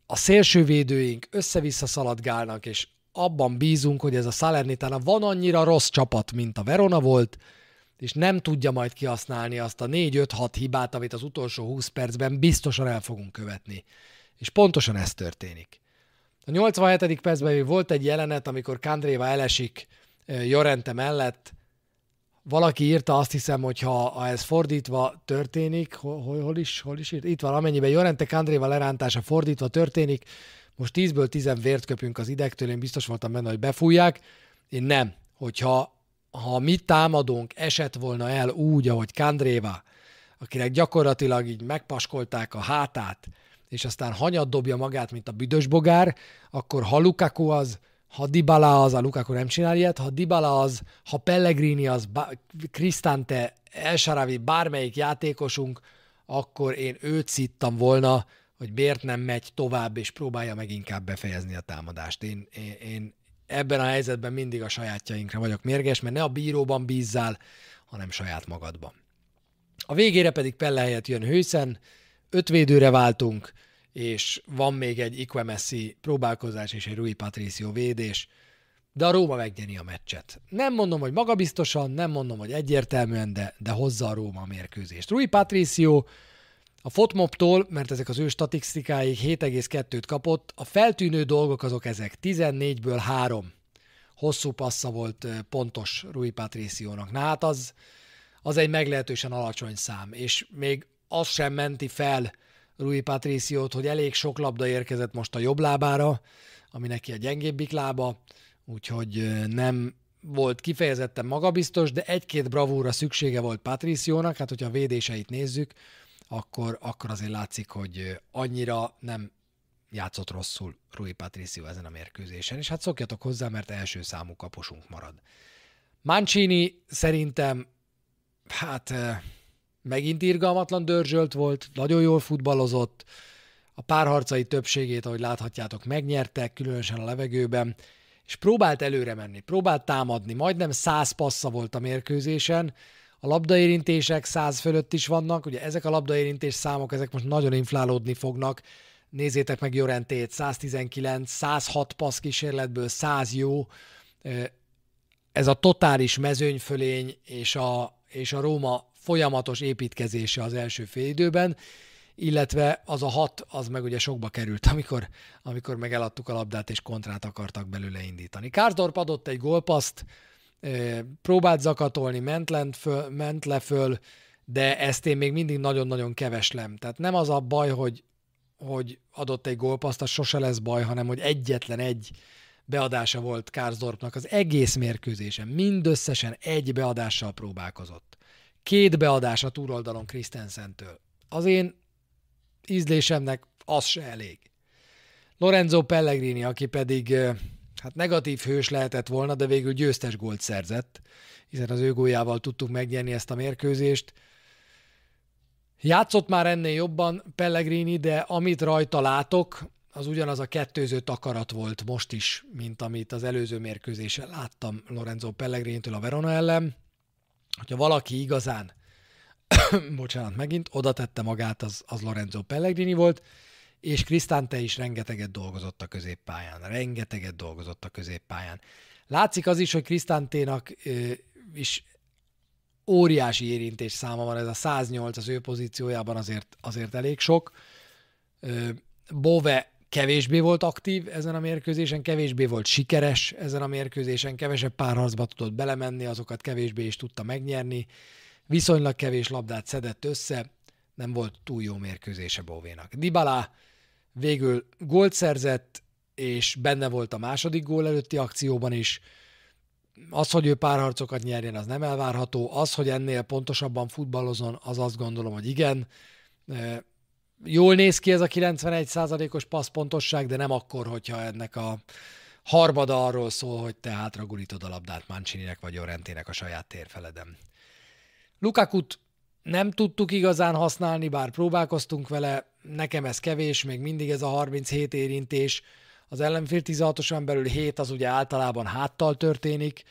a szélsővédőink össze-vissza szaladgálnak, és abban bízunk, hogy ez a Salernitana van annyira rossz csapat, mint a Verona volt, és nem tudja majd kihasználni azt a 4-5-6 hibát, amit az utolsó 20 percben biztosan el fogunk követni. És pontosan ez történik. A 87. percben volt egy jelenet, amikor Kandréva elesik Jorente mellett, valaki írta, azt hiszem, hogy ha, ez fordítva történik, hol, hol, is, hol is írt? Itt van, amennyiben Jorente Kandréva lerántása fordítva történik, most 10-ből 10 vért köpünk az idegtől, én biztos voltam benne, hogy befújják. Én nem. Hogyha ha mi támadónk esett volna el úgy, ahogy Kandréva, akinek gyakorlatilag így megpaskolták a hátát, és aztán hanyat dobja magát, mint a büdös bogár, akkor ha Lukaku az, ha Dybala az, a Lukaku nem csinál ilyet, ha Dybala az, ha Pellegrini az, Cristante, El bármelyik játékosunk, akkor én őt szittam volna, hogy miért nem megy tovább, és próbálja meg inkább befejezni a támadást. Én, én, én ebben a helyzetben mindig a sajátjainkra vagyok mérges, mert ne a bíróban bízzál, hanem saját magadban. A végére pedig Pelle helyett jön Hőszen, öt védőre váltunk, és van még egy Iquemessi próbálkozás és egy Rui Patricio védés, de a Róma megnyeri a meccset. Nem mondom, hogy magabiztosan, nem mondom, hogy egyértelműen, de, de hozza a Róma a mérkőzést. Rui Patricio a Fotmoptól, mert ezek az ő statisztikáik 7,2-t kapott, a feltűnő dolgok azok ezek, 14-ből 3 hosszú passza volt pontos Rui Patriciónak. Na hát az, az egy meglehetősen alacsony szám, és még az sem menti fel Rui Patriciót, hogy elég sok labda érkezett most a jobb lábára, ami neki a gyengébbik lába, úgyhogy nem volt kifejezetten magabiztos, de egy-két bravúra szüksége volt Patriciónak, hát hogyha a védéseit nézzük, akkor, akkor azért látszik, hogy annyira nem játszott rosszul Rui Patricio ezen a mérkőzésen, és hát szokjatok hozzá, mert első számú kaposunk marad. Mancini szerintem, hát megint irgalmatlan dörzsölt volt, nagyon jól futballozott, a párharcai többségét, ahogy láthatjátok, megnyertek, különösen a levegőben, és próbált előre menni, próbált támadni, majdnem száz passza volt a mérkőzésen, a labdaérintések száz fölött is vannak, ugye ezek a labdaérintés számok, ezek most nagyon inflálódni fognak, nézzétek meg Jorentét, 119, 106 passz kísérletből 100 jó, ez a totális mezőnyfölény és a, és a Róma folyamatos építkezése az első félidőben, illetve az a hat, az meg ugye sokba került, amikor, amikor meg eladtuk a labdát, és kontrát akartak belőle indítani. Kárdorp adott egy gólpaszt, próbált zakatolni, ment, lent föl, ment le föl, de ezt én még mindig nagyon-nagyon keveslem. Tehát nem az a baj, hogy, hogy adott egy gólpaszt, az sose lesz baj, hanem hogy egyetlen egy beadása volt Kárzdorpnak az egész mérkőzésen. Mindösszesen egy beadással próbálkozott. Két beadás a túroldalon Christensentől. Az én ízlésemnek az se elég. Lorenzo Pellegrini, aki pedig hát negatív hős lehetett volna, de végül győztes gólt szerzett, hiszen az ő góljával tudtuk megnyerni ezt a mérkőzést. Játszott már ennél jobban Pellegrini, de amit rajta látok, az ugyanaz a kettőző takarat volt most is, mint amit az előző mérkőzésen láttam Lorenzo Pellegrini-től a Verona ellen. Hogyha valaki igazán, bocsánat, megint oda tette magát, az, az Lorenzo Pellegrini volt, és Krisztánte is rengeteget dolgozott a középpályán. Rengeteget dolgozott a középpályán. Látszik az is, hogy Krisztánténak is óriási érintés száma van, ez a 108 az ő pozíciójában azért, azért elég sok. Bove kevésbé volt aktív ezen a mérkőzésen, kevésbé volt sikeres ezen a mérkőzésen, kevesebb párharcba tudott belemenni, azokat kevésbé is tudta megnyerni, viszonylag kevés labdát szedett össze, nem volt túl jó mérkőzése Bóvénak. Dybala végül gólt szerzett, és benne volt a második gól előtti akcióban is. Az, hogy ő párharcokat nyerjen, az nem elvárható. Az, hogy ennél pontosabban futballozon, az azt gondolom, hogy igen. Jól néz ki ez a 91%-os passzpontosság, de nem akkor, hogyha ennek a harmada arról szól, hogy te hátra gurítod a labdát Mancininek vagy Orentének a saját térfeleden. Lukakut nem tudtuk igazán használni, bár próbálkoztunk vele, nekem ez kevés, még mindig ez a 37 érintés, az ellenfél 16-osan belül 7 az ugye általában háttal történik,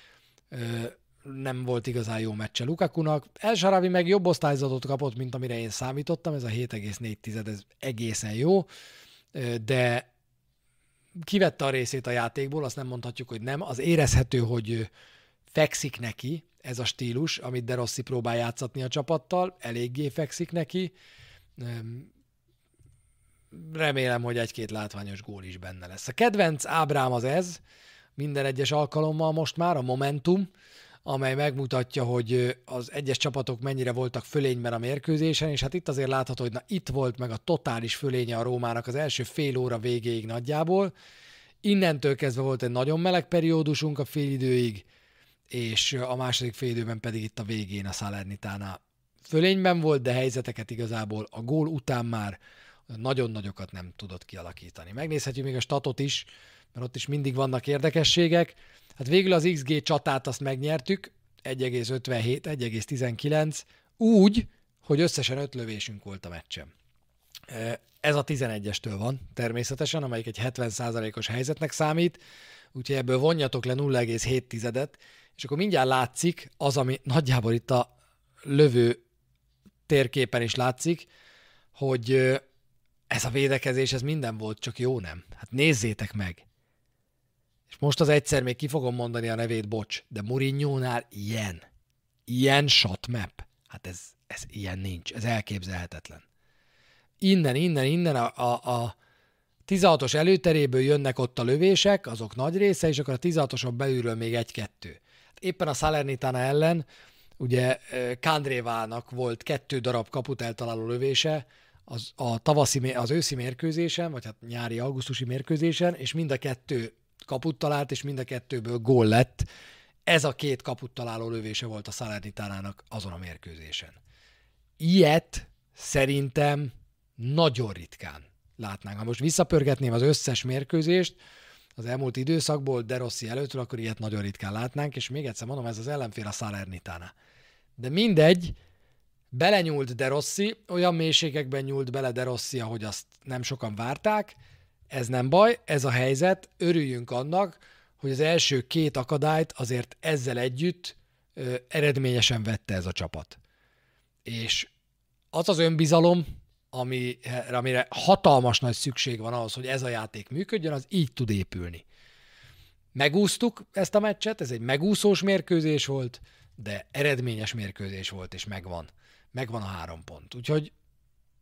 nem volt igazán jó meccse Lukakunak. El Saravi meg jobb osztályzatot kapott, mint amire én számítottam, ez a 7,4 ez egészen jó, de kivette a részét a játékból, azt nem mondhatjuk, hogy nem. Az érezhető, hogy fekszik neki ez a stílus, amit De Rossi próbál játszatni a csapattal, eléggé fekszik neki. Remélem, hogy egy-két látványos gól is benne lesz. A kedvenc ábrám az ez, minden egyes alkalommal most már, a Momentum, amely megmutatja, hogy az egyes csapatok mennyire voltak fölényben a mérkőzésen, és hát itt azért látható, hogy na itt volt meg a totális fölénye a Rómának az első fél óra végéig nagyjából. Innentől kezdve volt egy nagyon meleg periódusunk a félidőig, és a második félidőben pedig itt a végén a Salernitánál fölényben volt, de helyzeteket igazából a gól után már nagyon nagyokat nem tudott kialakítani. Megnézhetjük még a statot is, mert ott is mindig vannak érdekességek. Hát végül az XG csatát azt megnyertük, 1,57, 1,19, úgy, hogy összesen öt lövésünk volt a meccsen. Ez a 11-estől van természetesen, amelyik egy 70%-os helyzetnek számít, úgyhogy ebből vonjatok le 0,7-et, és akkor mindjárt látszik az, ami nagyjából itt a lövő térképen is látszik, hogy ez a védekezés, ez minden volt, csak jó nem. Hát nézzétek meg! És most az egyszer még ki fogom mondani a nevét, bocs, de Mourinho-nál ilyen. Ilyen shotmap. Hát ez, ez ilyen nincs, ez elképzelhetetlen. Innen, innen, innen a, a, a 16-os előteréből jönnek ott a lövések, azok nagy része, és akkor a 16-oson belülről még egy-kettő. Éppen a Salernitana ellen, ugye Kandrévának volt kettő darab kaput eltaláló lövése, az, a tavaszi, az őszi mérkőzésen, vagy hát nyári, augusztusi mérkőzésen, és mind a kettő kaput talált, és mind a kettőből gól lett. Ez a két kaput találó lövése volt a Salernitanának azon a mérkőzésen. Ilyet szerintem nagyon ritkán látnánk. Ha most visszapörgetném az összes mérkőzést az elmúlt időszakból, De Rossi előttől, akkor ilyet nagyon ritkán látnánk, és még egyszer mondom, ez az ellenfél a Salernitana. De mindegy, belenyúlt De Rossi, olyan mélységekben nyúlt bele De Rossi, ahogy azt nem sokan várták, ez nem baj, ez a helyzet, örüljünk annak, hogy az első két akadályt azért ezzel együtt ö, eredményesen vette ez a csapat. És az az önbizalom, ami, amire hatalmas nagy szükség van ahhoz, hogy ez a játék működjön, az így tud épülni. Megúsztuk ezt a meccset, ez egy megúszós mérkőzés volt, de eredményes mérkőzés volt, és megvan. Megvan a három pont. Úgyhogy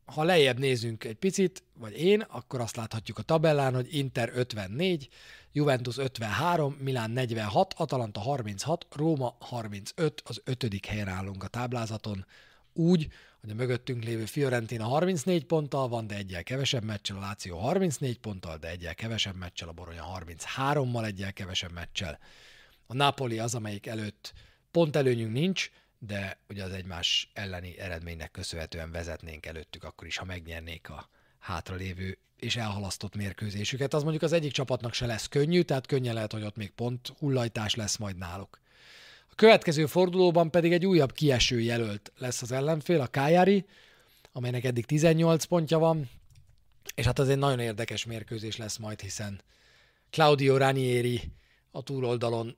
ha lejjebb nézünk egy picit, vagy én, akkor azt láthatjuk a tabellán, hogy Inter 54, Juventus 53, Milán 46, Atalanta 36, Róma 35, az ötödik helyen állunk a táblázaton, úgy, hogy a mögöttünk lévő Fiorentina 34 ponttal van, de egyel kevesebb meccsel, a Láció 34 ponttal, de egyel kevesebb meccsel, a Boronya 33-mal egyel kevesebb meccsel. A Napoli az, amelyik előtt pont előnyünk nincs, de ugye az egymás elleni eredménynek köszönhetően vezetnénk előttük akkor is, ha megnyernék a hátralévő és elhalasztott mérkőzésüket. Az mondjuk az egyik csapatnak se lesz könnyű, tehát könnyen lehet, hogy ott még pont hullajtás lesz majd náluk. A következő fordulóban pedig egy újabb kieső jelölt lesz az ellenfél, a Kájári, amelynek eddig 18 pontja van, és hát az egy nagyon érdekes mérkőzés lesz majd, hiszen Claudio Ranieri a túloldalon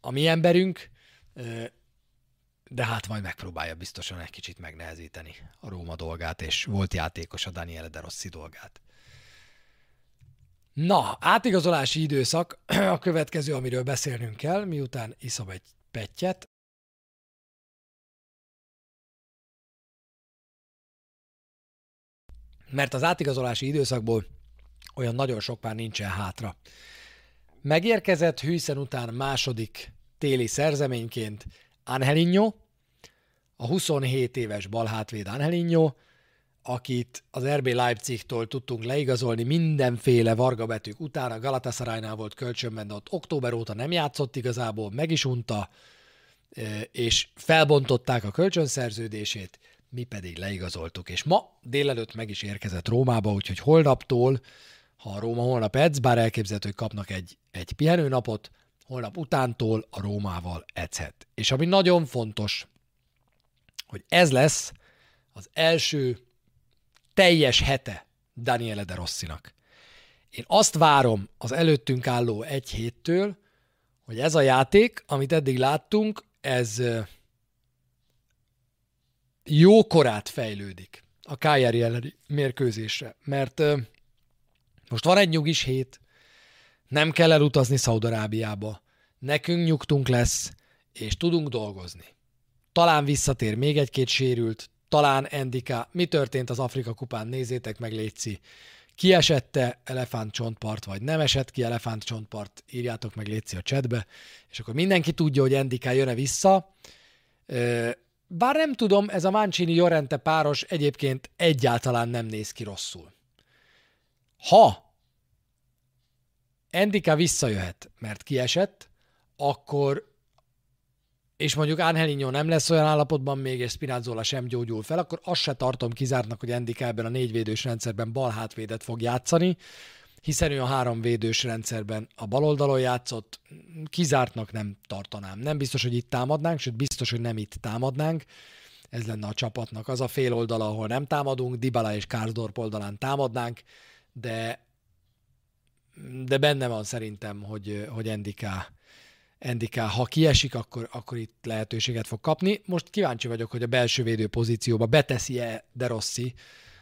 a mi emberünk, de hát majd megpróbálja biztosan egy kicsit megnehezíteni a Róma dolgát, és volt játékos a Daniele De Rossi dolgát. Na, átigazolási időszak a következő, amiről beszélnünk kell, miután iszom egy pettyet. Mert az átigazolási időszakból olyan nagyon sok már nincsen hátra. Megérkezett Hűszen után második téli szerzeményként Angelinho, a 27 éves balhátvéd Angelinho, akit az RB Leipzigtól tudtunk leigazolni mindenféle vargabetűk után, a Galatasaraynál volt kölcsönben, de ott október óta nem játszott igazából, meg is unta, és felbontották a kölcsönszerződését, mi pedig leigazoltuk, és ma délelőtt meg is érkezett Rómába, úgyhogy holnaptól, ha a Róma holnap edz, bár elképzelhető, hogy kapnak egy, egy pihenőnapot, holnap utántól a Rómával edzhet. És ami nagyon fontos, hogy ez lesz az első teljes hete Daniele de Rossinak. Én azt várom az előttünk álló egy héttől, hogy ez a játék, amit eddig láttunk, ez jó korát fejlődik a Kájári elleni mérkőzésre, mert most van egy nyugis hét, nem kell elutazni Szaudarábiába, nekünk nyugtunk lesz, és tudunk dolgozni. Talán visszatér még egy-két sérült, talán Endika. Mi történt az Afrika kupán? Nézzétek meg, Léci. Kiesette elefántcsontpart, vagy nem esett ki elefántcsontpart? Írjátok meg, Léci, a chatbe. És akkor mindenki tudja, hogy Endika jön-e vissza. Bár nem tudom, ez a Mancini Jorente páros egyébként egyáltalán nem néz ki rosszul. Ha Endika visszajöhet, mert kiesett, akkor és mondjuk Angelinho nem lesz olyan állapotban még, és Spinazzola sem gyógyul fel, akkor azt se tartom kizártnak, hogy Endika ebben a négyvédős rendszerben bal hátvédet fog játszani, hiszen ő a három védős rendszerben a bal oldalon játszott, kizártnak nem tartanám. Nem biztos, hogy itt támadnánk, sőt biztos, hogy nem itt támadnánk. Ez lenne a csapatnak az a fél oldala, ahol nem támadunk, Dybala és Karsdorp oldalán támadnánk, de de benne van szerintem, hogy, hogy Endika, Endika, ha kiesik, akkor, akkor itt lehetőséget fog kapni. Most kíváncsi vagyok, hogy a belső védő pozícióba beteszi-e De Rossi,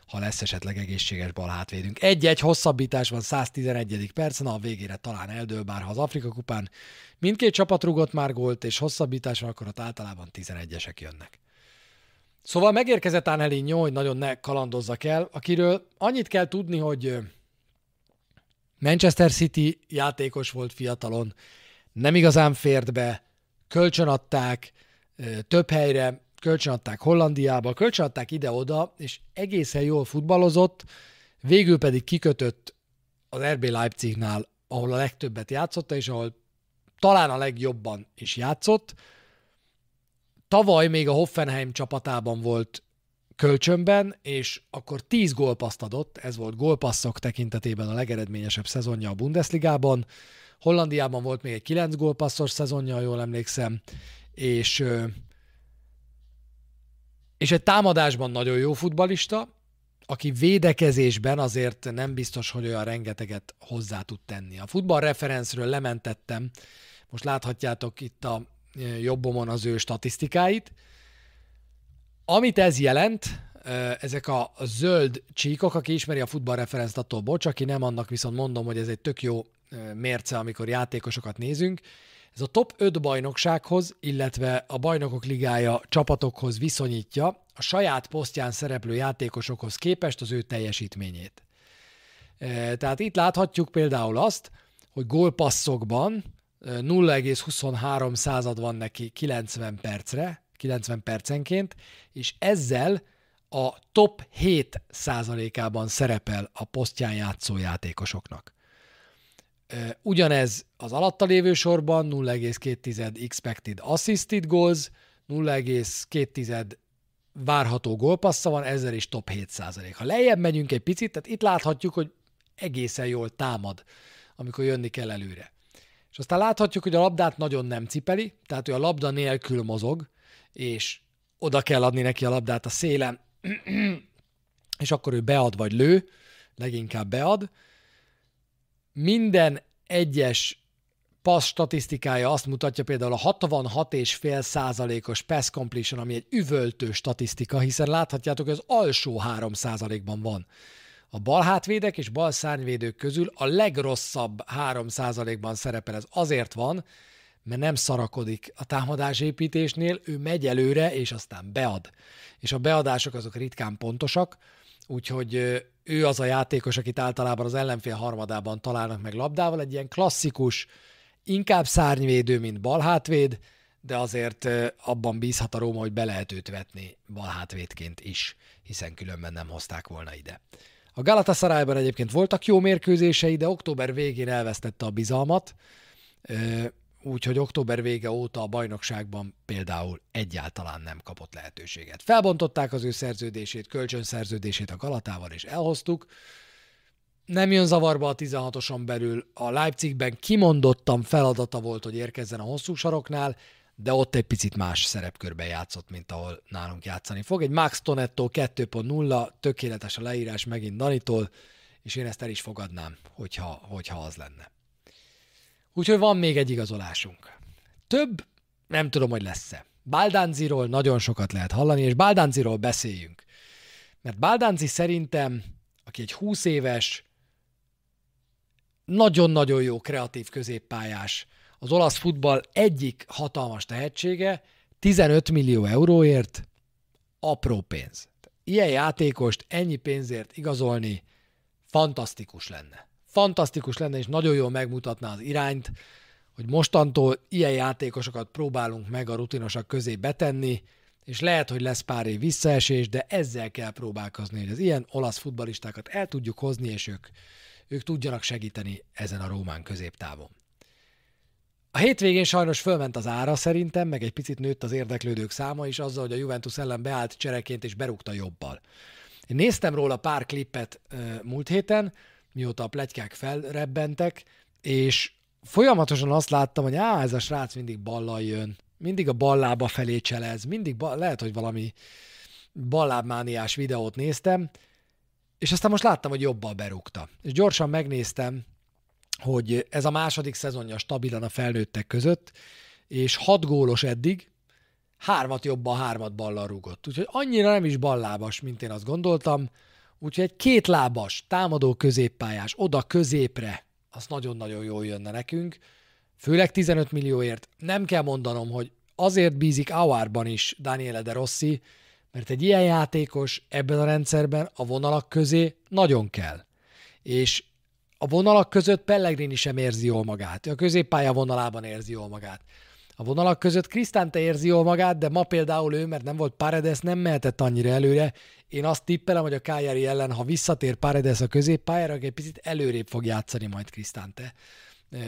ha lesz esetleg egészséges bal hátvédünk. Egy-egy hosszabbítás van 111. percen, a végére talán eldől, bár ha az Afrika kupán mindkét csapat rugott már gólt, és hosszabbítás van, akkor ott általában 11-esek jönnek. Szóval megérkezett Angelinho, hogy nagyon ne kalandozzak el, akiről annyit kell tudni, hogy Manchester City játékos volt fiatalon, nem igazán fért be, kölcsönadták több helyre, kölcsönadták Hollandiába, kölcsönadták ide-oda, és egészen jól futballozott, végül pedig kikötött az RB Leipzignál, ahol a legtöbbet játszotta, és ahol talán a legjobban is játszott. Tavaly még a Hoffenheim csapatában volt kölcsönben, és akkor 10 gólpaszt adott, ez volt gólpasszok tekintetében a legeredményesebb szezonja a Bundesligában. Hollandiában volt még egy 9 gólpasszos szezonja, jól emlékszem, és és egy támadásban nagyon jó futbalista, aki védekezésben azért nem biztos, hogy olyan rengeteget hozzá tud tenni. A futballreferencről lementettem, most láthatjátok itt a jobbomon az ő statisztikáit, amit ez jelent, ezek a zöld csíkok, aki ismeri a futballreferenzt, attól bocs, aki nem, annak viszont mondom, hogy ez egy tök jó mérce, amikor játékosokat nézünk. Ez a top 5 bajnoksághoz, illetve a bajnokok ligája csapatokhoz viszonyítja a saját posztján szereplő játékosokhoz képest az ő teljesítményét. Tehát itt láthatjuk például azt, hogy gólpasszokban 0,23 század van neki 90 percre, 90 percenként, és ezzel a top 7 százalékában szerepel a posztján játszó játékosoknak. Ugyanez az alatta lévő sorban 0,2 expected assisted goals, 0,2 várható gólpassza van, ezzel is top 7 százalék. Ha lejjebb megyünk egy picit, tehát itt láthatjuk, hogy egészen jól támad, amikor jönni kell előre. És aztán láthatjuk, hogy a labdát nagyon nem cipeli, tehát ő a labda nélkül mozog, és oda kell adni neki a labdát a szélen, és akkor ő bead vagy lő, leginkább bead. Minden egyes passz statisztikája azt mutatja például a 66,5 százalékos pass completion, ami egy üvöltő statisztika, hiszen láthatjátok, hogy az alsó 3 százalékban van. A bal hátvédek és bal szárnyvédők közül a legrosszabb 3 százalékban szerepel. Ez azért van, mert nem szarakodik a támadásépítésnél, ő megy előre, és aztán bead. És a beadások azok ritkán pontosak, úgyhogy ő az a játékos, akit általában az ellenfél harmadában találnak meg labdával, egy ilyen klasszikus, inkább szárnyvédő, mint balhátvéd, de azért abban bízhat a Róma, hogy be lehet őt vetni balhátvédként is, hiszen különben nem hozták volna ide. A Galatasarayban egyébként voltak jó mérkőzései, de október végén elvesztette a bizalmat, úgyhogy október vége óta a bajnokságban például egyáltalán nem kapott lehetőséget. Felbontották az ő szerződését, kölcsönszerződését a Galatával, és elhoztuk. Nem jön zavarba a 16-oson belül. A Leipzigben kimondottan feladata volt, hogy érkezzen a hosszú saroknál, de ott egy picit más szerepkörben játszott, mint ahol nálunk játszani fog. Egy Max Tonetto 2.0, tökéletes a leírás megint Danitól, és én ezt el is fogadnám, hogyha, hogyha az lenne. Úgyhogy van még egy igazolásunk. Több Nem tudom, hogy lesz-e. Baldánziról nagyon sokat lehet hallani, és Baldánziról beszéljünk. Mert Baldánzi szerintem, aki egy 20 éves, nagyon-nagyon jó kreatív középpályás, az olasz futball egyik hatalmas tehetsége, 15 millió euróért apró pénz. Ilyen játékost ennyi pénzért igazolni fantasztikus lenne. Fantasztikus lenne, és nagyon jól megmutatná az irányt, hogy mostantól ilyen játékosokat próbálunk meg a rutinosak közé betenni, és lehet, hogy lesz pár év visszaesés, de ezzel kell próbálkozni, hogy az ilyen olasz futbalistákat el tudjuk hozni, és ők, ők tudjanak segíteni ezen a Rómán középtávon. A hétvégén sajnos fölment az ára szerintem, meg egy picit nőtt az érdeklődők száma is azzal, hogy a Juventus ellen beállt csereként és berúgta jobbal. Én néztem róla pár klippet múlt héten, mióta a pletykák felrebbentek, és folyamatosan azt láttam, hogy á, ez a srác mindig ballal jön, mindig a ballába felé cselez, mindig ba- lehet, hogy valami ballábmániás videót néztem, és aztán most láttam, hogy jobbal berúgta. És gyorsan megnéztem, hogy ez a második szezonja stabilan a felnőttek között, és hat gólos eddig, hármat jobban, hármat ballal rúgott. Úgyhogy annyira nem is ballábas, mint én azt gondoltam. Úgyhogy egy kétlábas, támadó középpályás, oda középre, az nagyon-nagyon jól jönne nekünk. Főleg 15 millióért. Nem kell mondanom, hogy azért bízik Auárban is Daniele de Rossi, mert egy ilyen játékos ebben a rendszerben a vonalak közé nagyon kell. És a vonalak között Pellegrini sem érzi jól magát. A középpálya vonalában érzi jól magát. A vonalak között Krisztánte érzi jól magát, de ma például ő, mert nem volt Paredes, nem mehetett annyira előre. Én azt tippelem, hogy a Kájári ellen, ha visszatér Paredes a középpályára, egy picit előrébb fog játszani majd Krisztánte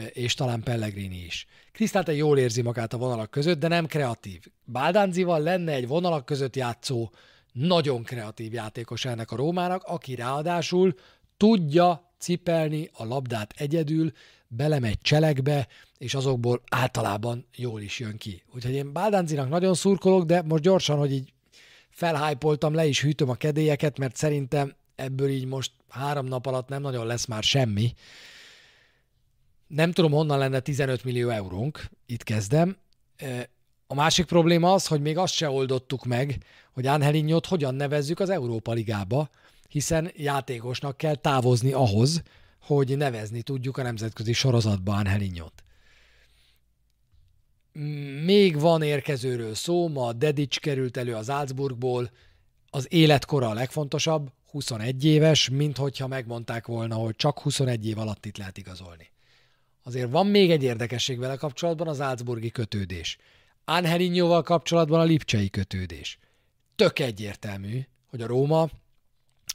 és talán Pellegrini is. Krisztánte jól érzi magát a vonalak között, de nem kreatív. Bádánzival lenne egy vonalak között játszó, nagyon kreatív játékos ennek a Rómának, aki ráadásul tudja cipelni a labdát egyedül, belemegy cselekbe, és azokból általában jól is jön ki. Úgyhogy én Báldáncinak nagyon szurkolok, de most gyorsan, hogy így felhájpoltam, le is hűtöm a kedélyeket, mert szerintem ebből így most három nap alatt nem nagyon lesz már semmi. Nem tudom, honnan lenne 15 millió eurónk, itt kezdem. A másik probléma az, hogy még azt se oldottuk meg, hogy Anhelinyot hogyan nevezzük az Európa Ligába, hiszen játékosnak kell távozni ahhoz, hogy nevezni tudjuk a nemzetközi sorozatban Angelinyot. Még van érkezőről szó, ma Dedics került elő az Salzburgból, az életkora a legfontosabb, 21 éves, mint hogyha megmondták volna, hogy csak 21 év alatt itt lehet igazolni. Azért van még egy érdekesség vele kapcsolatban az Salzburgi kötődés. Angelinyóval kapcsolatban a Lipcsei kötődés. Tök egyértelmű, hogy a Róma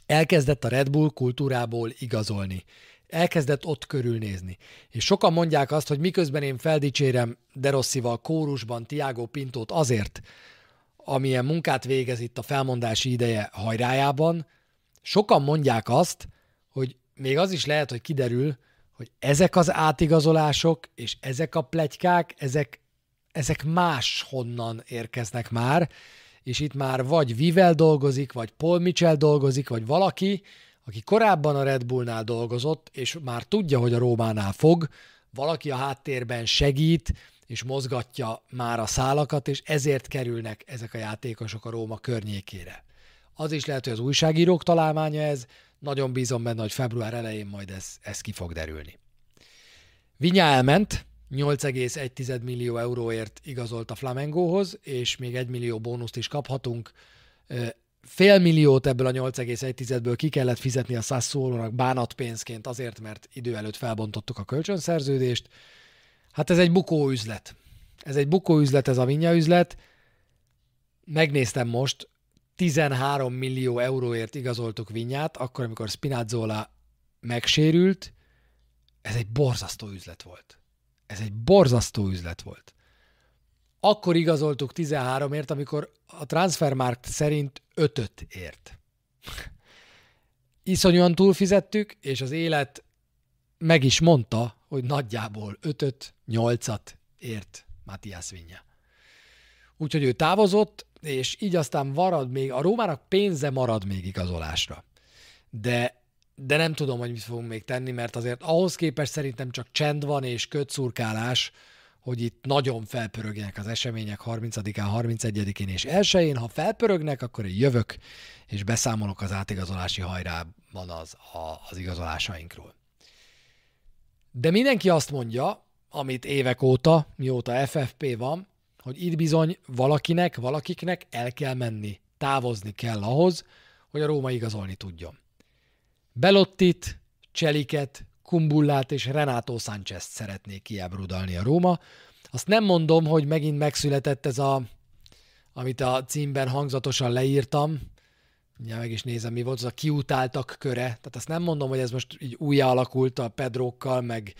elkezdett a Red Bull kultúrából igazolni. Elkezdett ott körülnézni. És sokan mondják azt, hogy miközben én feldicsérem De Rossival kórusban Tiago Pintót azért, amilyen munkát végez itt a felmondási ideje hajrájában, sokan mondják azt, hogy még az is lehet, hogy kiderül, hogy ezek az átigazolások és ezek a plegykák, ezek, ezek máshonnan érkeznek már, és itt már vagy Vivel dolgozik, vagy Paul Mitchell dolgozik, vagy valaki, aki korábban a Red Bullnál dolgozott, és már tudja, hogy a Rómánál fog, valaki a háttérben segít, és mozgatja már a szálakat, és ezért kerülnek ezek a játékosok a Róma környékére. Az is lehet, hogy az újságírók találmánya ez, nagyon bízom benne, hogy február elején majd ez, ez ki fog derülni. Vinya elment, 8,1 millió euróért igazolt a Flamengohoz, és még 1 millió bónuszt is kaphatunk. Fél milliót ebből a 8,1-ből ki kellett fizetni a Sassuolo-nak bánatpénzként azért, mert idő előtt felbontottuk a kölcsönszerződést. Hát ez egy bukó üzlet. Ez egy bukó üzlet, ez a Vinya üzlet. Megnéztem most, 13 millió euróért igazoltuk Vinyát, akkor, amikor Spinazzola megsérült, ez egy borzasztó üzlet volt. Ez egy borzasztó üzlet volt. Akkor igazoltuk 13ért, amikor a Transfermarkt szerint 5 ért. Iszonyúan túlfizettük, és az élet meg is mondta, hogy nagyjából 5 8 ért Matthias Vinya. Úgyhogy ő távozott, és így aztán marad még, a Rómának pénze marad még igazolásra. De de nem tudom, hogy mit fogunk még tenni, mert azért ahhoz képest szerintem csak csend van és kötszurkálás, hogy itt nagyon felpörögjenek az események 30-án, 31-én és 1-én. Ha felpörögnek, akkor én jövök, és beszámolok az átigazolási hajrában az, a, az igazolásainkról. De mindenki azt mondja, amit évek óta, mióta FFP van, hogy itt bizony valakinek, valakiknek el kell menni, távozni kell ahhoz, hogy a Róma igazolni tudjon. Belottit, Cseliket, Kumbullát és Renato sánchez szeretnék kiábrudalni a Róma. Azt nem mondom, hogy megint megszületett ez a, amit a címben hangzatosan leírtam, Ja, meg is nézem, mi volt az a kiutáltak köre. Tehát azt nem mondom, hogy ez most így újjá alakult a Pedrokkal, meg,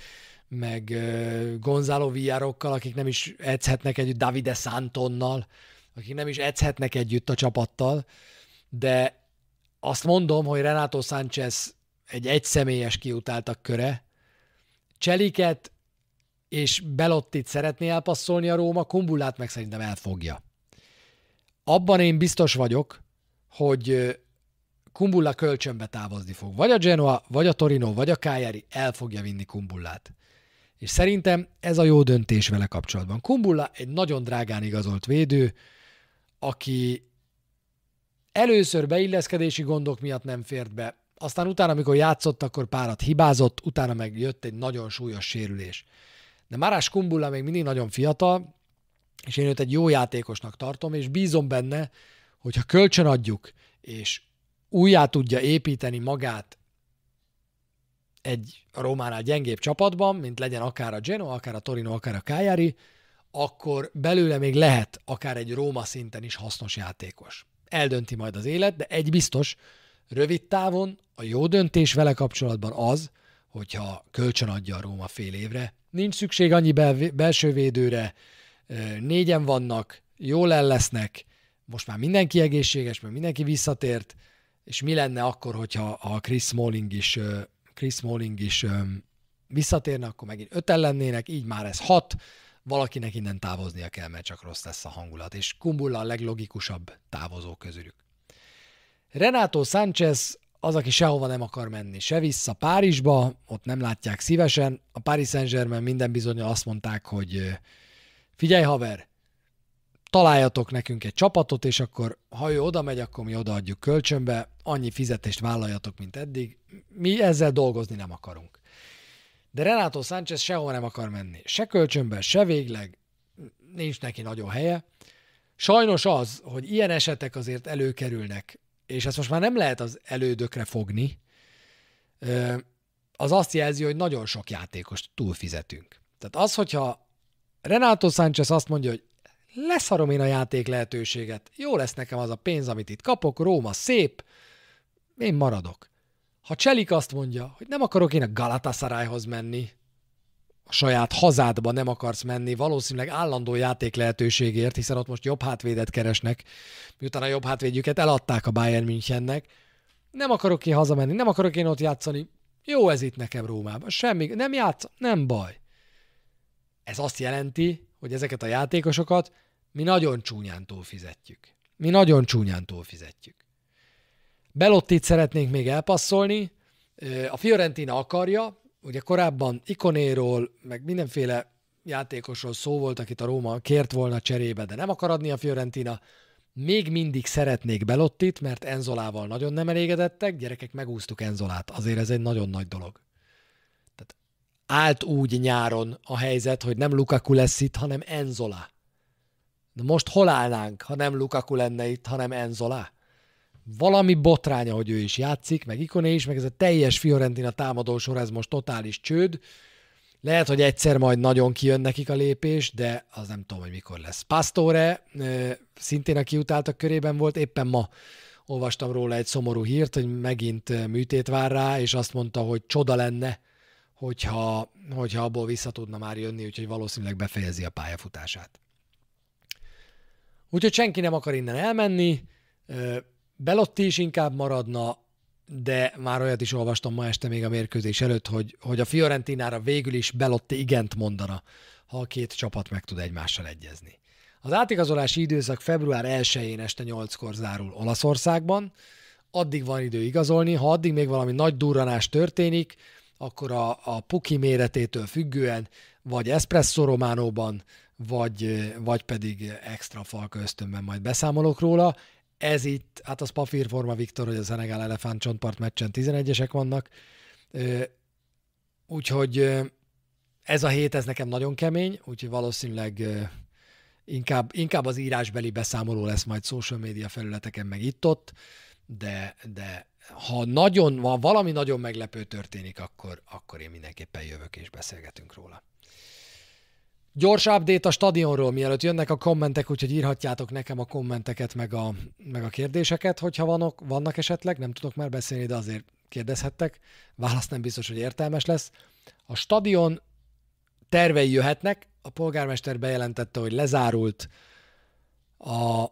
meg uh, Gonzalo Villarokkal, akik nem is edzhetnek együtt Davide Santonnal, akik nem is edzhetnek együtt a csapattal, de azt mondom, hogy Renato Sánchez egy egyszemélyes kiutáltak köre. Cseliket és Belottit szeretné elpasszolni a Róma, Kumbullát meg szerintem elfogja. Abban én biztos vagyok, hogy Kumbulla kölcsönbe távozni fog. Vagy a Genoa, vagy a Torino, vagy a Cagliari el fogja vinni Kumbullát. És szerintem ez a jó döntés vele kapcsolatban. Kumbulla egy nagyon drágán igazolt védő, aki először beilleszkedési gondok miatt nem fért be, aztán utána, amikor játszott, akkor párat hibázott, utána meg jött egy nagyon súlyos sérülés. De Marás Kumbulla még mindig nagyon fiatal, és én őt egy jó játékosnak tartom, és bízom benne, hogyha kölcsön adjuk, és újjá tudja építeni magát egy a Rómánál gyengébb csapatban, mint legyen akár a Genoa, akár a Torino, akár a Cagliari, akkor belőle még lehet akár egy Róma szinten is hasznos játékos. Eldönti majd az élet, de egy biztos, rövid távon a jó döntés vele kapcsolatban az, hogyha kölcsön adja a Róma fél évre. Nincs szükség annyi bel- belső védőre, négyen vannak, jól el lesznek, most már mindenki egészséges, mert mindenki visszatért, és mi lenne akkor, hogyha a Chris Smalling is, Chris Smalling is visszatérne, akkor megint öten lennének, így már ez hat, valakinek innen távoznia kell, mert csak rossz lesz a hangulat, és Kumbulla a leglogikusabb távozó közülük. Renato Sánchez az, aki sehova nem akar menni, se vissza Párizsba, ott nem látják szívesen. A Paris Saint-Germain minden bizony azt mondták, hogy figyelj haver, találjatok nekünk egy csapatot, és akkor ha ő oda megy, akkor mi odaadjuk kölcsönbe, annyi fizetést vállaljatok, mint eddig. Mi ezzel dolgozni nem akarunk. De Renato Sánchez sehol nem akar menni. Se kölcsönbe, se végleg, nincs neki nagyon helye. Sajnos az, hogy ilyen esetek azért előkerülnek, és ezt most már nem lehet az elődökre fogni, az azt jelzi, hogy nagyon sok játékost túlfizetünk. Tehát az, hogyha Renato Sánchez azt mondja, hogy leszarom én a játék lehetőséget. Jó lesz nekem az a pénz, amit itt kapok, Róma szép, én maradok. Ha Cselik azt mondja, hogy nem akarok én a Galatasarayhoz menni, a saját hazádba nem akarsz menni, valószínűleg állandó játék lehetőségért, hiszen ott most jobb hátvédet keresnek, miután a jobb hátvédjüket eladták a Bayern Münchennek. Nem akarok én hazamenni, nem akarok én ott játszani. Jó ez itt nekem Rómában. Semmi, nem játsz, nem baj. Ez azt jelenti, hogy ezeket a játékosokat mi nagyon csúnyán túlfizetjük. Mi nagyon csúnyán túlfizetjük. Belottit szeretnénk még elpasszolni, a Fiorentina akarja, ugye korábban Ikonéról, meg mindenféle játékosról szó volt, akit a Róma kért volna cserébe, de nem akar adni a Fiorentina. Még mindig szeretnék Belottit, mert Enzolával nagyon nem elégedettek, gyerekek, megúsztuk Enzolát, azért ez egy nagyon nagy dolog. Tehát állt úgy nyáron a helyzet, hogy nem Lukaku lesz itt, hanem Enzola. De most hol állnánk, ha nem Lukaku lenne itt, hanem Enzola? Valami botránya, hogy ő is játszik, meg Ikoné is, meg ez a teljes Fiorentina támadósor, ez most totális csőd. Lehet, hogy egyszer majd nagyon kijön nekik a lépés, de az nem tudom, hogy mikor lesz. Pastore szintén a kiutáltak körében volt, éppen ma olvastam róla egy szomorú hírt, hogy megint műtét vár rá, és azt mondta, hogy csoda lenne, hogyha, hogyha abból vissza tudna már jönni, úgyhogy valószínűleg befejezi a pályafutását. Úgyhogy senki nem akar innen elmenni, Belotti is inkább maradna, de már olyat is olvastam ma este még a mérkőzés előtt, hogy, hogy a Fiorentinára végül is Belotti igent mondana, ha a két csapat meg tud egymással egyezni. Az átigazolási időszak február 1-én este 8-kor zárul Olaszországban, addig van idő igazolni, ha addig még valami nagy durranás történik, akkor a, a puki méretétől függően vagy Espresso Románóban, vagy, vagy pedig extra falka ösztönben majd beszámolok róla. Ez itt, hát az Pafír Forma Viktor, hogy a Szenegál Elefánt csontpart meccsen 11-esek vannak, úgyhogy ez a hét, ez nekem nagyon kemény, úgyhogy valószínűleg inkább, inkább az írásbeli beszámoló lesz majd social media felületeken, meg itt-ott, de, de ha nagyon, ha valami nagyon meglepő történik, akkor, akkor én mindenképpen jövök és beszélgetünk róla. Gyors update a stadionról, mielőtt jönnek a kommentek, úgyhogy írhatjátok nekem a kommenteket, meg a, meg a kérdéseket, hogyha vannak, vannak esetleg, nem tudok már beszélni, de azért kérdezhettek. Válasz nem biztos, hogy értelmes lesz. A stadion tervei jöhetnek, a polgármester bejelentette, hogy lezárult a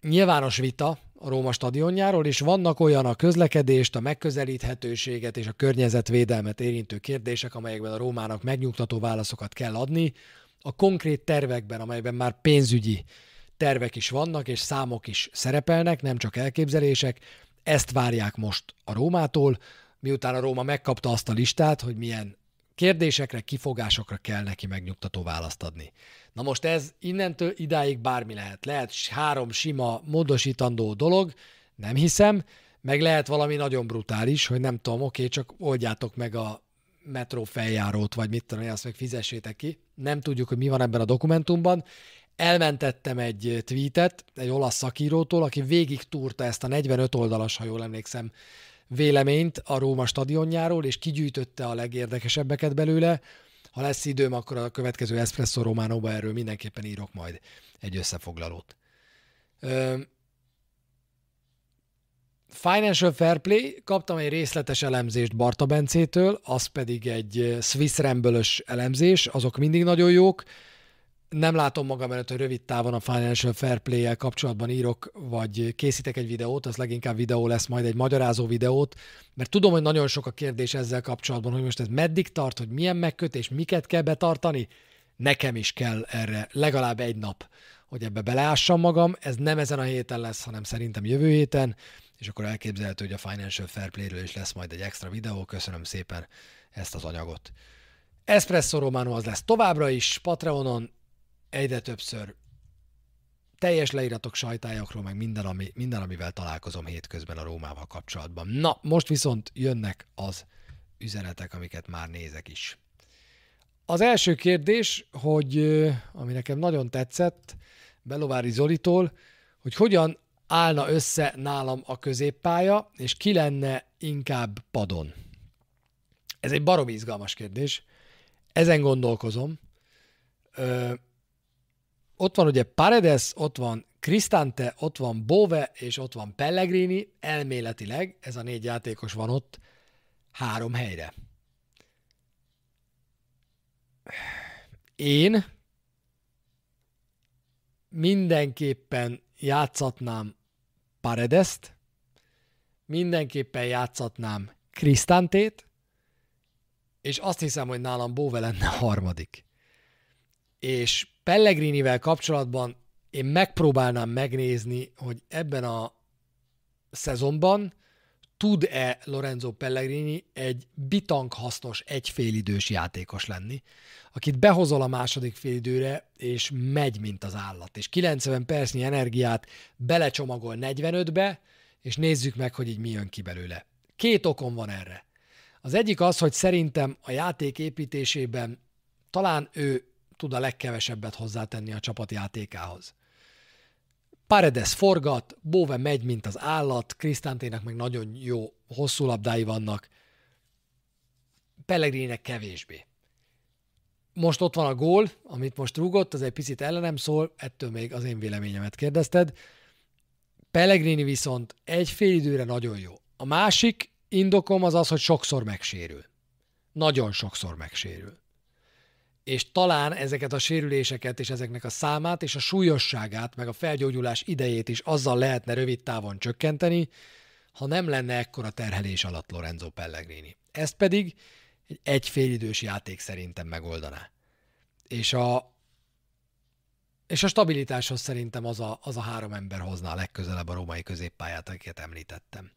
nyilvános vita a Róma stadionjáról, és vannak olyan a közlekedést, a megközelíthetőséget és a környezetvédelmet érintő kérdések, amelyekben a Rómának megnyugtató válaszokat kell adni. A konkrét tervekben, amelyben már pénzügyi tervek is vannak, és számok is szerepelnek, nem csak elképzelések, ezt várják most a Rómától, miután a Róma megkapta azt a listát, hogy milyen kérdésekre, kifogásokra kell neki megnyugtató választ adni. Na most ez innentől idáig bármi lehet. Lehet három sima, módosítandó dolog, nem hiszem, meg lehet valami nagyon brutális, hogy nem tudom, oké, csak oldjátok meg a metró feljárót, vagy mit tudom, azt meg fizessétek ki. Nem tudjuk, hogy mi van ebben a dokumentumban. Elmentettem egy tweetet egy olasz szakírótól, aki végig túrta ezt a 45 oldalas, ha jól emlékszem, véleményt a Róma stadionjáról, és kigyűjtötte a legérdekesebbeket belőle. Ha lesz időm, akkor a következő Espresso Románóba erről mindenképpen írok majd egy összefoglalót. Financial Fair Play, kaptam egy részletes elemzést Barta Bencétől, az pedig egy Swiss Rambölös elemzés, azok mindig nagyon jók nem látom magam előtt, hogy rövid távon a Financial Fair Play-el kapcsolatban írok, vagy készítek egy videót, az leginkább videó lesz, majd egy magyarázó videót, mert tudom, hogy nagyon sok a kérdés ezzel kapcsolatban, hogy most ez meddig tart, hogy milyen megkötés, miket kell betartani. Nekem is kell erre legalább egy nap, hogy ebbe beleássam magam. Ez nem ezen a héten lesz, hanem szerintem jövő héten, és akkor elképzelhető, hogy a Financial Fair Play-ről is lesz majd egy extra videó. Köszönöm szépen ezt az anyagot. Espresso Romano az lesz továbbra is Patreonon, egyre többször teljes leíratok sajtájakról, meg minden, ami, minden, amivel találkozom hétközben a Rómával kapcsolatban. Na, most viszont jönnek az üzenetek, amiket már nézek is. Az első kérdés, hogy ami nekem nagyon tetszett, Belovári Zolitól, hogy hogyan állna össze nálam a középpálya, és ki lenne inkább padon. Ez egy barom izgalmas kérdés. Ezen gondolkozom ott van ugye Paredes, ott van Cristante, ott van Bove, és ott van Pellegrini, elméletileg ez a négy játékos van ott három helyre. Én mindenképpen játszatnám Paredest, mindenképpen játszatnám Krisztántét, és azt hiszem, hogy nálam Bove lenne a harmadik. És Pellegrinivel kapcsolatban én megpróbálnám megnézni, hogy ebben a szezonban tud-e Lorenzo Pellegrini egy bitang hasznos egyfélidős játékos lenni, akit behozol a második félidőre, és megy, mint az állat, és 90 percnyi energiát belecsomagol 45-be, és nézzük meg, hogy így mi jön ki belőle. Két okom van erre. Az egyik az, hogy szerintem a játék építésében talán ő tud a legkevesebbet hozzátenni a csapat játékához. Paredes forgat, Bove megy, mint az állat, Krisztántének meg nagyon jó hosszú labdái vannak, Pellegrinek kevésbé. Most ott van a gól, amit most rúgott, az egy picit ellenem szól, ettől még az én véleményemet kérdezted. Pellegrini viszont egy fél időre nagyon jó. A másik indokom az az, hogy sokszor megsérül. Nagyon sokszor megsérül és talán ezeket a sérüléseket és ezeknek a számát és a súlyosságát, meg a felgyógyulás idejét is azzal lehetne rövid távon csökkenteni, ha nem lenne ekkora terhelés alatt Lorenzo Pellegrini. Ezt pedig egy egyfélidős játék szerintem megoldaná. És a, és a stabilitáshoz szerintem az a, az a három ember hozná legközelebb a római középpályát, akiket említettem.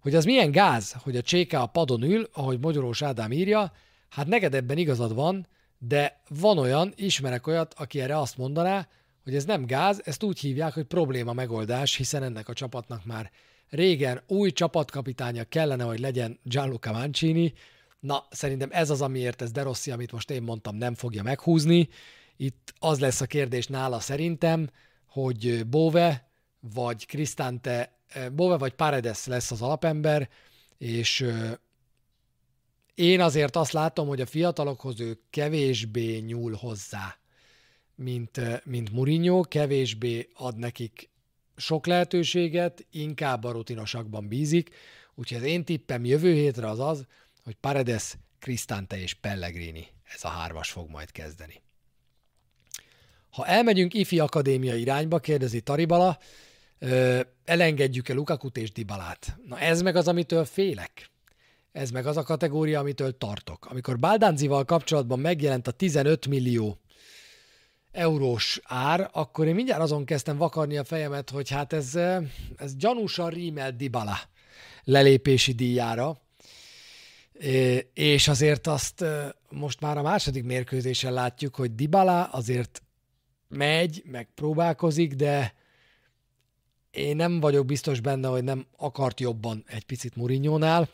Hogy az milyen gáz, hogy a Cséka a padon ül, ahogy Magyarós Ádám írja, hát neked ebben igazad van, de van olyan, ismerek olyat, aki erre azt mondaná, hogy ez nem gáz, ezt úgy hívják, hogy probléma megoldás, hiszen ennek a csapatnak már régen új csapatkapitánya kellene, hogy legyen Gianluca Mancini. Na, szerintem ez az, amiért ez De Rossi, amit most én mondtam, nem fogja meghúzni. Itt az lesz a kérdés nála szerintem, hogy Bove vagy Cristante, Bove vagy Paredes lesz az alapember, és én azért azt látom, hogy a fiatalokhoz ő kevésbé nyúl hozzá, mint, mint Mourinho, kevésbé ad nekik sok lehetőséget, inkább a rutinosakban bízik, úgyhogy az én tippem jövő hétre az az, hogy Paredes, Cristante és Pellegrini, ez a hármas fog majd kezdeni. Ha elmegyünk ifi akadémia irányba, kérdezi Taribala, elengedjük-e Lukakut és Dibalát? Na ez meg az, amitől félek. Ez meg az a kategória, amitől tartok. Amikor Baldánzival kapcsolatban megjelent a 15 millió eurós ár, akkor én mindjárt azon kezdtem vakarni a fejemet, hogy hát ez, ez gyanúsan rímel Dybala lelépési díjára, és azért azt most már a második mérkőzésen látjuk, hogy Dybala azért megy, meg próbálkozik, de én nem vagyok biztos benne, hogy nem akart jobban egy picit Murinyónál.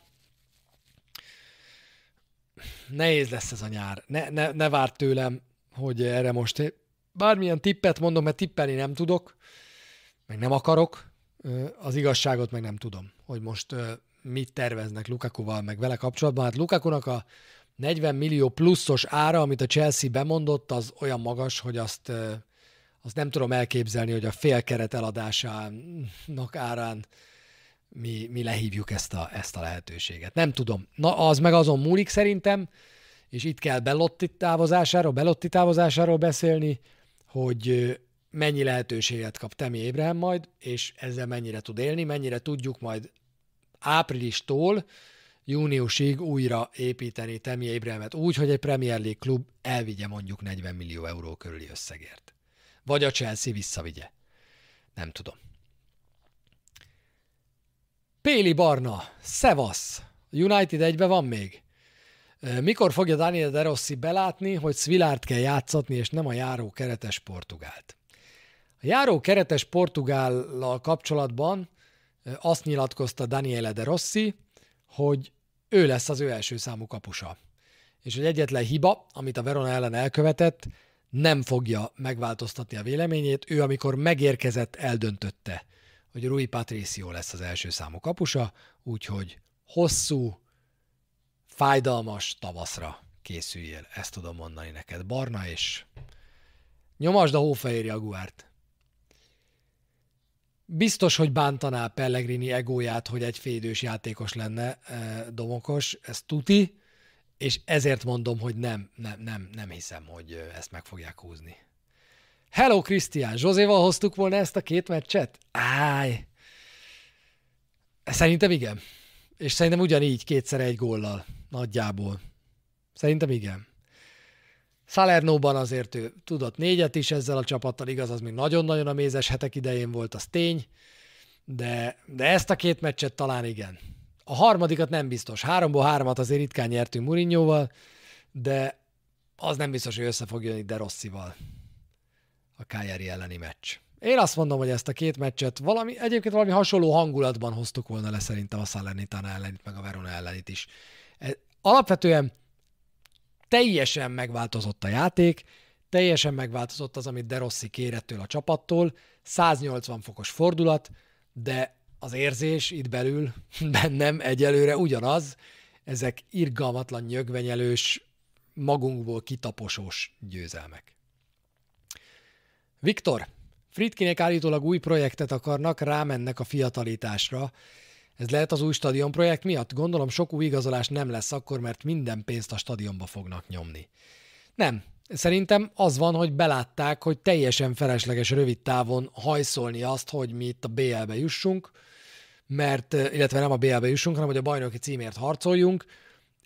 Nehéz lesz ez a nyár. Ne, ne, ne várt tőlem, hogy erre most bármilyen tippet mondom, mert tippelni nem tudok, meg nem akarok, az igazságot meg nem tudom, hogy most mit terveznek Lukakuval, meg vele kapcsolatban. Hát Lukakunak a 40 millió pluszos ára, amit a Chelsea bemondott, az olyan magas, hogy azt, azt nem tudom elképzelni, hogy a félkeret eladásának árán mi, mi lehívjuk ezt a, ezt a lehetőséget. Nem tudom. Na, az meg azon múlik szerintem, és itt kell Belotti távozásáról, Belotti távozásáról beszélni, hogy mennyi lehetőséget kap Temi Ébrahim majd, és ezzel mennyire tud élni, mennyire tudjuk majd áprilistól júniusig újra építeni Temi Ébrahimet úgy, hogy egy Premier League klub elvigye mondjuk 40 millió euró körüli összegért. Vagy a Chelsea visszavigye. Nem tudom. Péli Barna, Szevasz. United egybe van még? Mikor fogja Daniel De Rossi belátni, hogy Svilárt kell játszatni, és nem a járó keretes Portugált? A járó keretes Portugállal kapcsolatban azt nyilatkozta Daniele De Rossi, hogy ő lesz az ő első számú kapusa. És hogy egyetlen hiba, amit a Verona ellen elkövetett, nem fogja megváltoztatni a véleményét. Ő, amikor megérkezett, eldöntötte, hogy Rui Patricio lesz az első számú kapusa, úgyhogy hosszú, fájdalmas tavaszra készüljél. Ezt tudom mondani neked. Barna és nyomasd a hófehér jaguárt. Biztos, hogy bántaná Pellegrini egóját, hogy egy félidős játékos lenne eh, Domokos, ez tuti, és ezért mondom, hogy nem, nem, nem, nem hiszem, hogy eh, ezt meg fogják húzni. Hello, Krisztián! Zsozéval hoztuk volna ezt a két meccset? Áj! Szerintem igen. És szerintem ugyanígy kétszer egy góllal. Nagyjából. Szerintem igen. Salernóban azért ő tudott négyet is ezzel a csapattal, igaz, az még nagyon-nagyon a mézes hetek idején volt, az tény, de, de ezt a két meccset talán igen. A harmadikat nem biztos. Háromból háromat azért ritkán nyertünk Murinyóval, de az nem biztos, hogy össze fog jönni De Rosszival a Kájeri elleni meccs. Én azt mondom, hogy ezt a két meccset valami, egyébként valami hasonló hangulatban hoztuk volna le szerintem a Salernitana ellenit, meg a Verona ellenit is. E, alapvetően teljesen megváltozott a játék, teljesen megváltozott az, amit De Rossi kérettől a csapattól, 180 fokos fordulat, de az érzés itt belül bennem egyelőre ugyanaz, ezek irgalmatlan nyögvenyelős, magunkból kitaposós győzelmek. Viktor, Fritkinek állítólag új projektet akarnak, rámennek a fiatalításra. Ez lehet az új stadion projekt miatt? Gondolom sok új igazolás nem lesz akkor, mert minden pénzt a stadionba fognak nyomni. Nem. Szerintem az van, hogy belátták, hogy teljesen felesleges rövid távon hajszolni azt, hogy mi itt a BL-be jussunk, mert, illetve nem a BL-be jussunk, hanem hogy a bajnoki címért harcoljunk,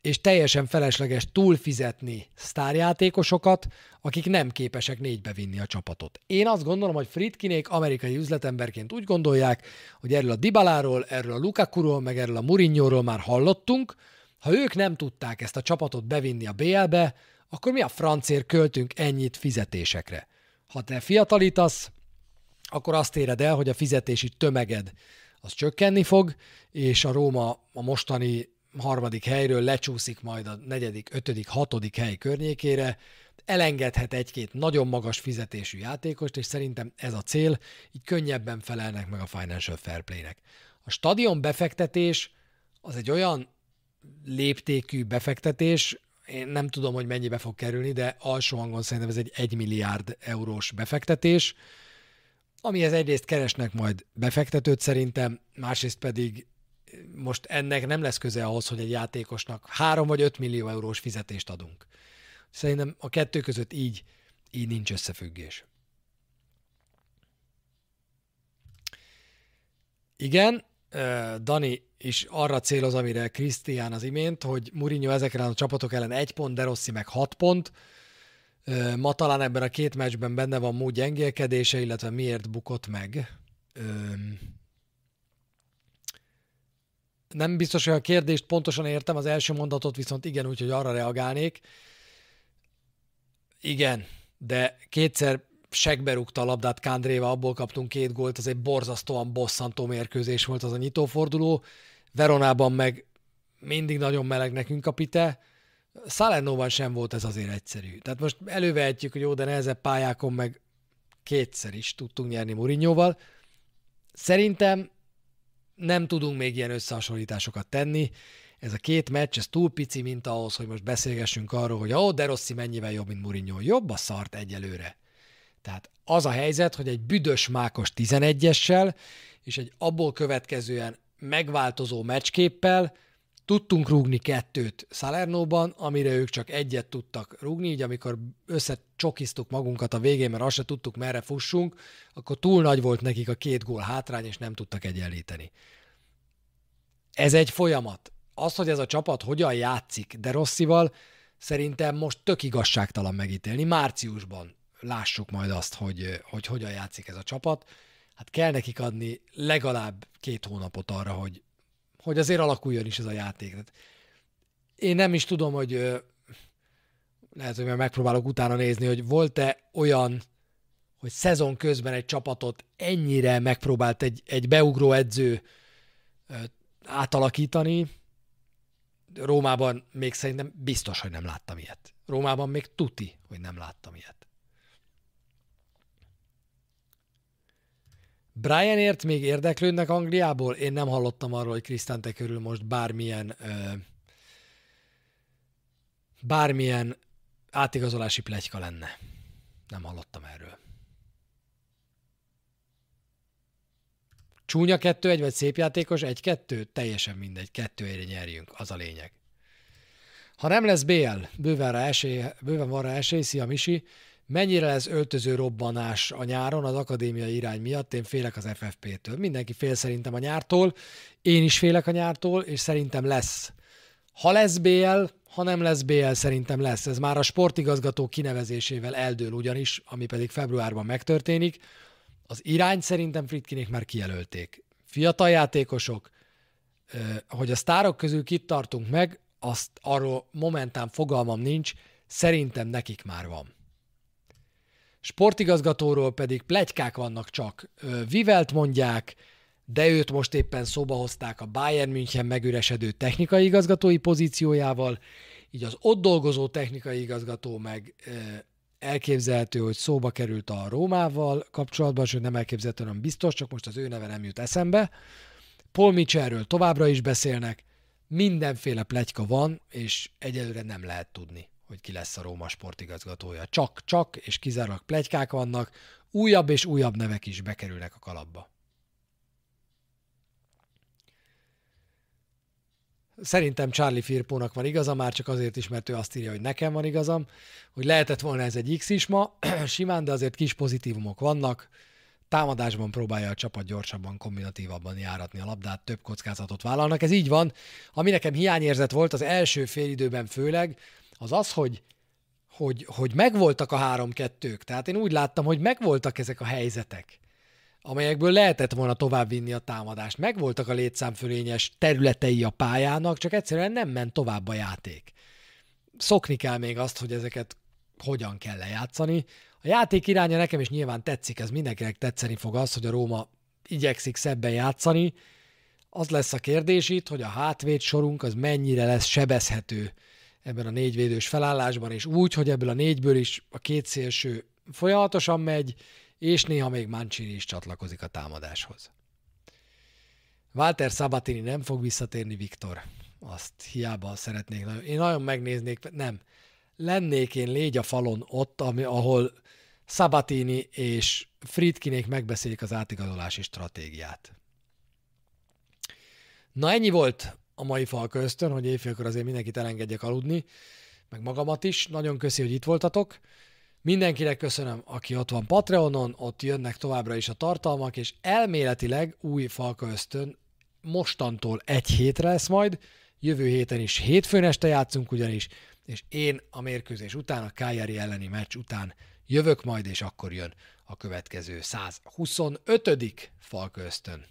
és teljesen felesleges túlfizetni sztárjátékosokat, akik nem képesek négybe vinni a csapatot. Én azt gondolom, hogy Fritkinék amerikai üzletemberként úgy gondolják, hogy erről a Dibaláról, erről a Lukakuról, meg erről a Mourinho-ról már hallottunk, ha ők nem tudták ezt a csapatot bevinni a BL-be, akkor mi a francér költünk ennyit fizetésekre? Ha te fiatalítasz, akkor azt éred el, hogy a fizetési tömeged az csökkenni fog, és a Róma a mostani harmadik helyről lecsúszik majd a negyedik, ötödik, hatodik hely környékére, elengedhet egy-két nagyon magas fizetésű játékost, és szerintem ez a cél, így könnyebben felelnek meg a Financial Fair Play-nek. A stadion befektetés az egy olyan léptékű befektetés, én nem tudom, hogy mennyibe fog kerülni, de alsó hangon szerintem ez egy 1 milliárd eurós befektetés, amihez egyrészt keresnek majd befektetőt szerintem, másrészt pedig most ennek nem lesz köze ahhoz, hogy egy játékosnak 3 vagy 5 millió eurós fizetést adunk. Szerintem a kettő között így, így nincs összefüggés. Igen, Dani is arra céloz, amire Krisztián az imént, hogy Mourinho ezekre a csapatok ellen egy pont, de Rossi meg hat pont. Ma talán ebben a két meccsben benne van Mú gyengélkedése, illetve miért bukott meg. Nem biztos, hogy a kérdést pontosan értem, az első mondatot viszont igen, úgyhogy arra reagálnék. Igen, de kétszer segbe rúgta a labdát Kándréva, abból kaptunk két gólt, az egy borzasztóan bosszantó mérkőzés volt az a nyitóforduló. Veronában meg mindig nagyon meleg nekünk a pite. Salernóban sem volt ez azért egyszerű. Tehát most elővehetjük, hogy jó, de nehezebb pályákon meg kétszer is tudtunk nyerni Murinyóval. Szerintem nem tudunk még ilyen összehasonlításokat tenni. Ez a két meccs, ez túl pici, mint ahhoz, hogy most beszélgessünk arról, hogy ó, de Rossi mennyivel jobb, mint Mourinho. Jobb a szart egyelőre. Tehát az a helyzet, hogy egy büdös mákos 11-essel és egy abból következően megváltozó meccsképpel tudtunk rúgni kettőt Salernóban, amire ők csak egyet tudtak rúgni, így amikor összecsokiztuk magunkat a végén, mert azt se tudtuk, merre fussunk, akkor túl nagy volt nekik a két gól hátrány, és nem tudtak egyenlíteni. Ez egy folyamat. Az, hogy ez a csapat hogyan játszik de Rosszival, szerintem most tök igazságtalan megítélni. Márciusban lássuk majd azt, hogy, hogy hogyan játszik ez a csapat. Hát kell nekik adni legalább két hónapot arra, hogy, hogy azért alakuljon is ez a játék. Én nem is tudom, hogy lehet, hogy megpróbálok utána nézni, hogy volt-e olyan, hogy szezon közben egy csapatot ennyire megpróbált egy, egy beugró edző átalakítani. Rómában még szerintem biztos, hogy nem láttam ilyet. Rómában még tuti, hogy nem láttam ilyet. Brianért még érdeklődnek Angliából? Én nem hallottam arról, hogy Krisztánte körül most bármilyen ö, bármilyen átigazolási plegyka lenne. Nem hallottam erről. Csúnya kettő egy vagy szép játékos egy-kettő? Teljesen mindegy, kettő egyre nyerjünk, az a lényeg. Ha nem lesz BL, bőven, rá esély, bőven van rá esély, szia Misi, Mennyire lesz öltöző robbanás a nyáron az akadémiai irány miatt? Én félek az FFP-től. Mindenki fél szerintem a nyártól, én is félek a nyártól, és szerintem lesz. Ha lesz BL, ha nem lesz BL, szerintem lesz. Ez már a sportigazgató kinevezésével eldől ugyanis, ami pedig februárban megtörténik. Az irány szerintem Fritkinék már kijelölték. Fiatal játékosok, hogy a sztárok közül kit tartunk meg, azt arról momentán fogalmam nincs, szerintem nekik már van. Sportigazgatóról pedig plegykák vannak csak. Vivelt mondják, de őt most éppen szóba hozták a Bayern München megüresedő technikai igazgatói pozíciójával, így az ott dolgozó technikai igazgató meg elképzelhető, hogy szóba került a Rómával kapcsolatban, sőt nem elképzelhető, hanem biztos, csak most az ő neve nem jut eszembe. Paul Mitchellről továbbra is beszélnek, mindenféle plegyka van, és egyelőre nem lehet tudni hogy ki lesz a Róma sportigazgatója. Csak, csak és kizárólag plegykák vannak, újabb és újabb nevek is bekerülnek a kalapba. Szerintem Charlie Firpónak van igaza, már csak azért is, mert ő azt írja, hogy nekem van igazam, hogy lehetett volna ez egy X is ma, simán, de azért kis pozitívumok vannak. Támadásban próbálja a csapat gyorsabban, kombinatívabban járatni a labdát, több kockázatot vállalnak. Ez így van. Ami nekem hiányérzet volt az első félidőben főleg, az az, hogy, hogy, hogy megvoltak a három-kettők. Tehát én úgy láttam, hogy megvoltak ezek a helyzetek, amelyekből lehetett volna továbbvinni a támadást. Megvoltak a létszámfölényes területei a pályának, csak egyszerűen nem ment tovább a játék. szokni kell még azt, hogy ezeket hogyan kell lejátszani. A játék iránya nekem is nyilván tetszik, ez mindenkinek tetszeni fog az, hogy a Róma igyekszik szebben játszani. Az lesz a kérdés itt, hogy a hátvéd sorunk az mennyire lesz sebezhető ebben a négyvédős felállásban, és úgy, hogy ebből a négyből is a két szélső folyamatosan megy, és néha még Mancini is csatlakozik a támadáshoz. Walter Sabatini nem fog visszatérni, Viktor. Azt hiába szeretnék. Én nagyon megnéznék, nem. Lennék én légy a falon ott, ami, ahol Sabatini és Friedkinék megbeszélik az átigazolási stratégiát. Na ennyi volt a mai falka ösztön, hogy éjfélkor azért mindenkit elengedjek aludni, meg magamat is. Nagyon köszi, hogy itt voltatok. Mindenkinek köszönöm, aki ott van Patreonon, ott jönnek továbbra is a tartalmak, és elméletileg új falka ösztön mostantól egy hétre lesz majd, jövő héten is hétfőn este játszunk ugyanis, és én a mérkőzés után, a Kájári elleni meccs után jövök majd, és akkor jön a következő 125. falka ösztön.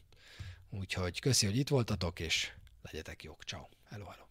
Úgyhogy köszi, hogy itt voltatok, és legyetek jók. Ciao. Hello, hello.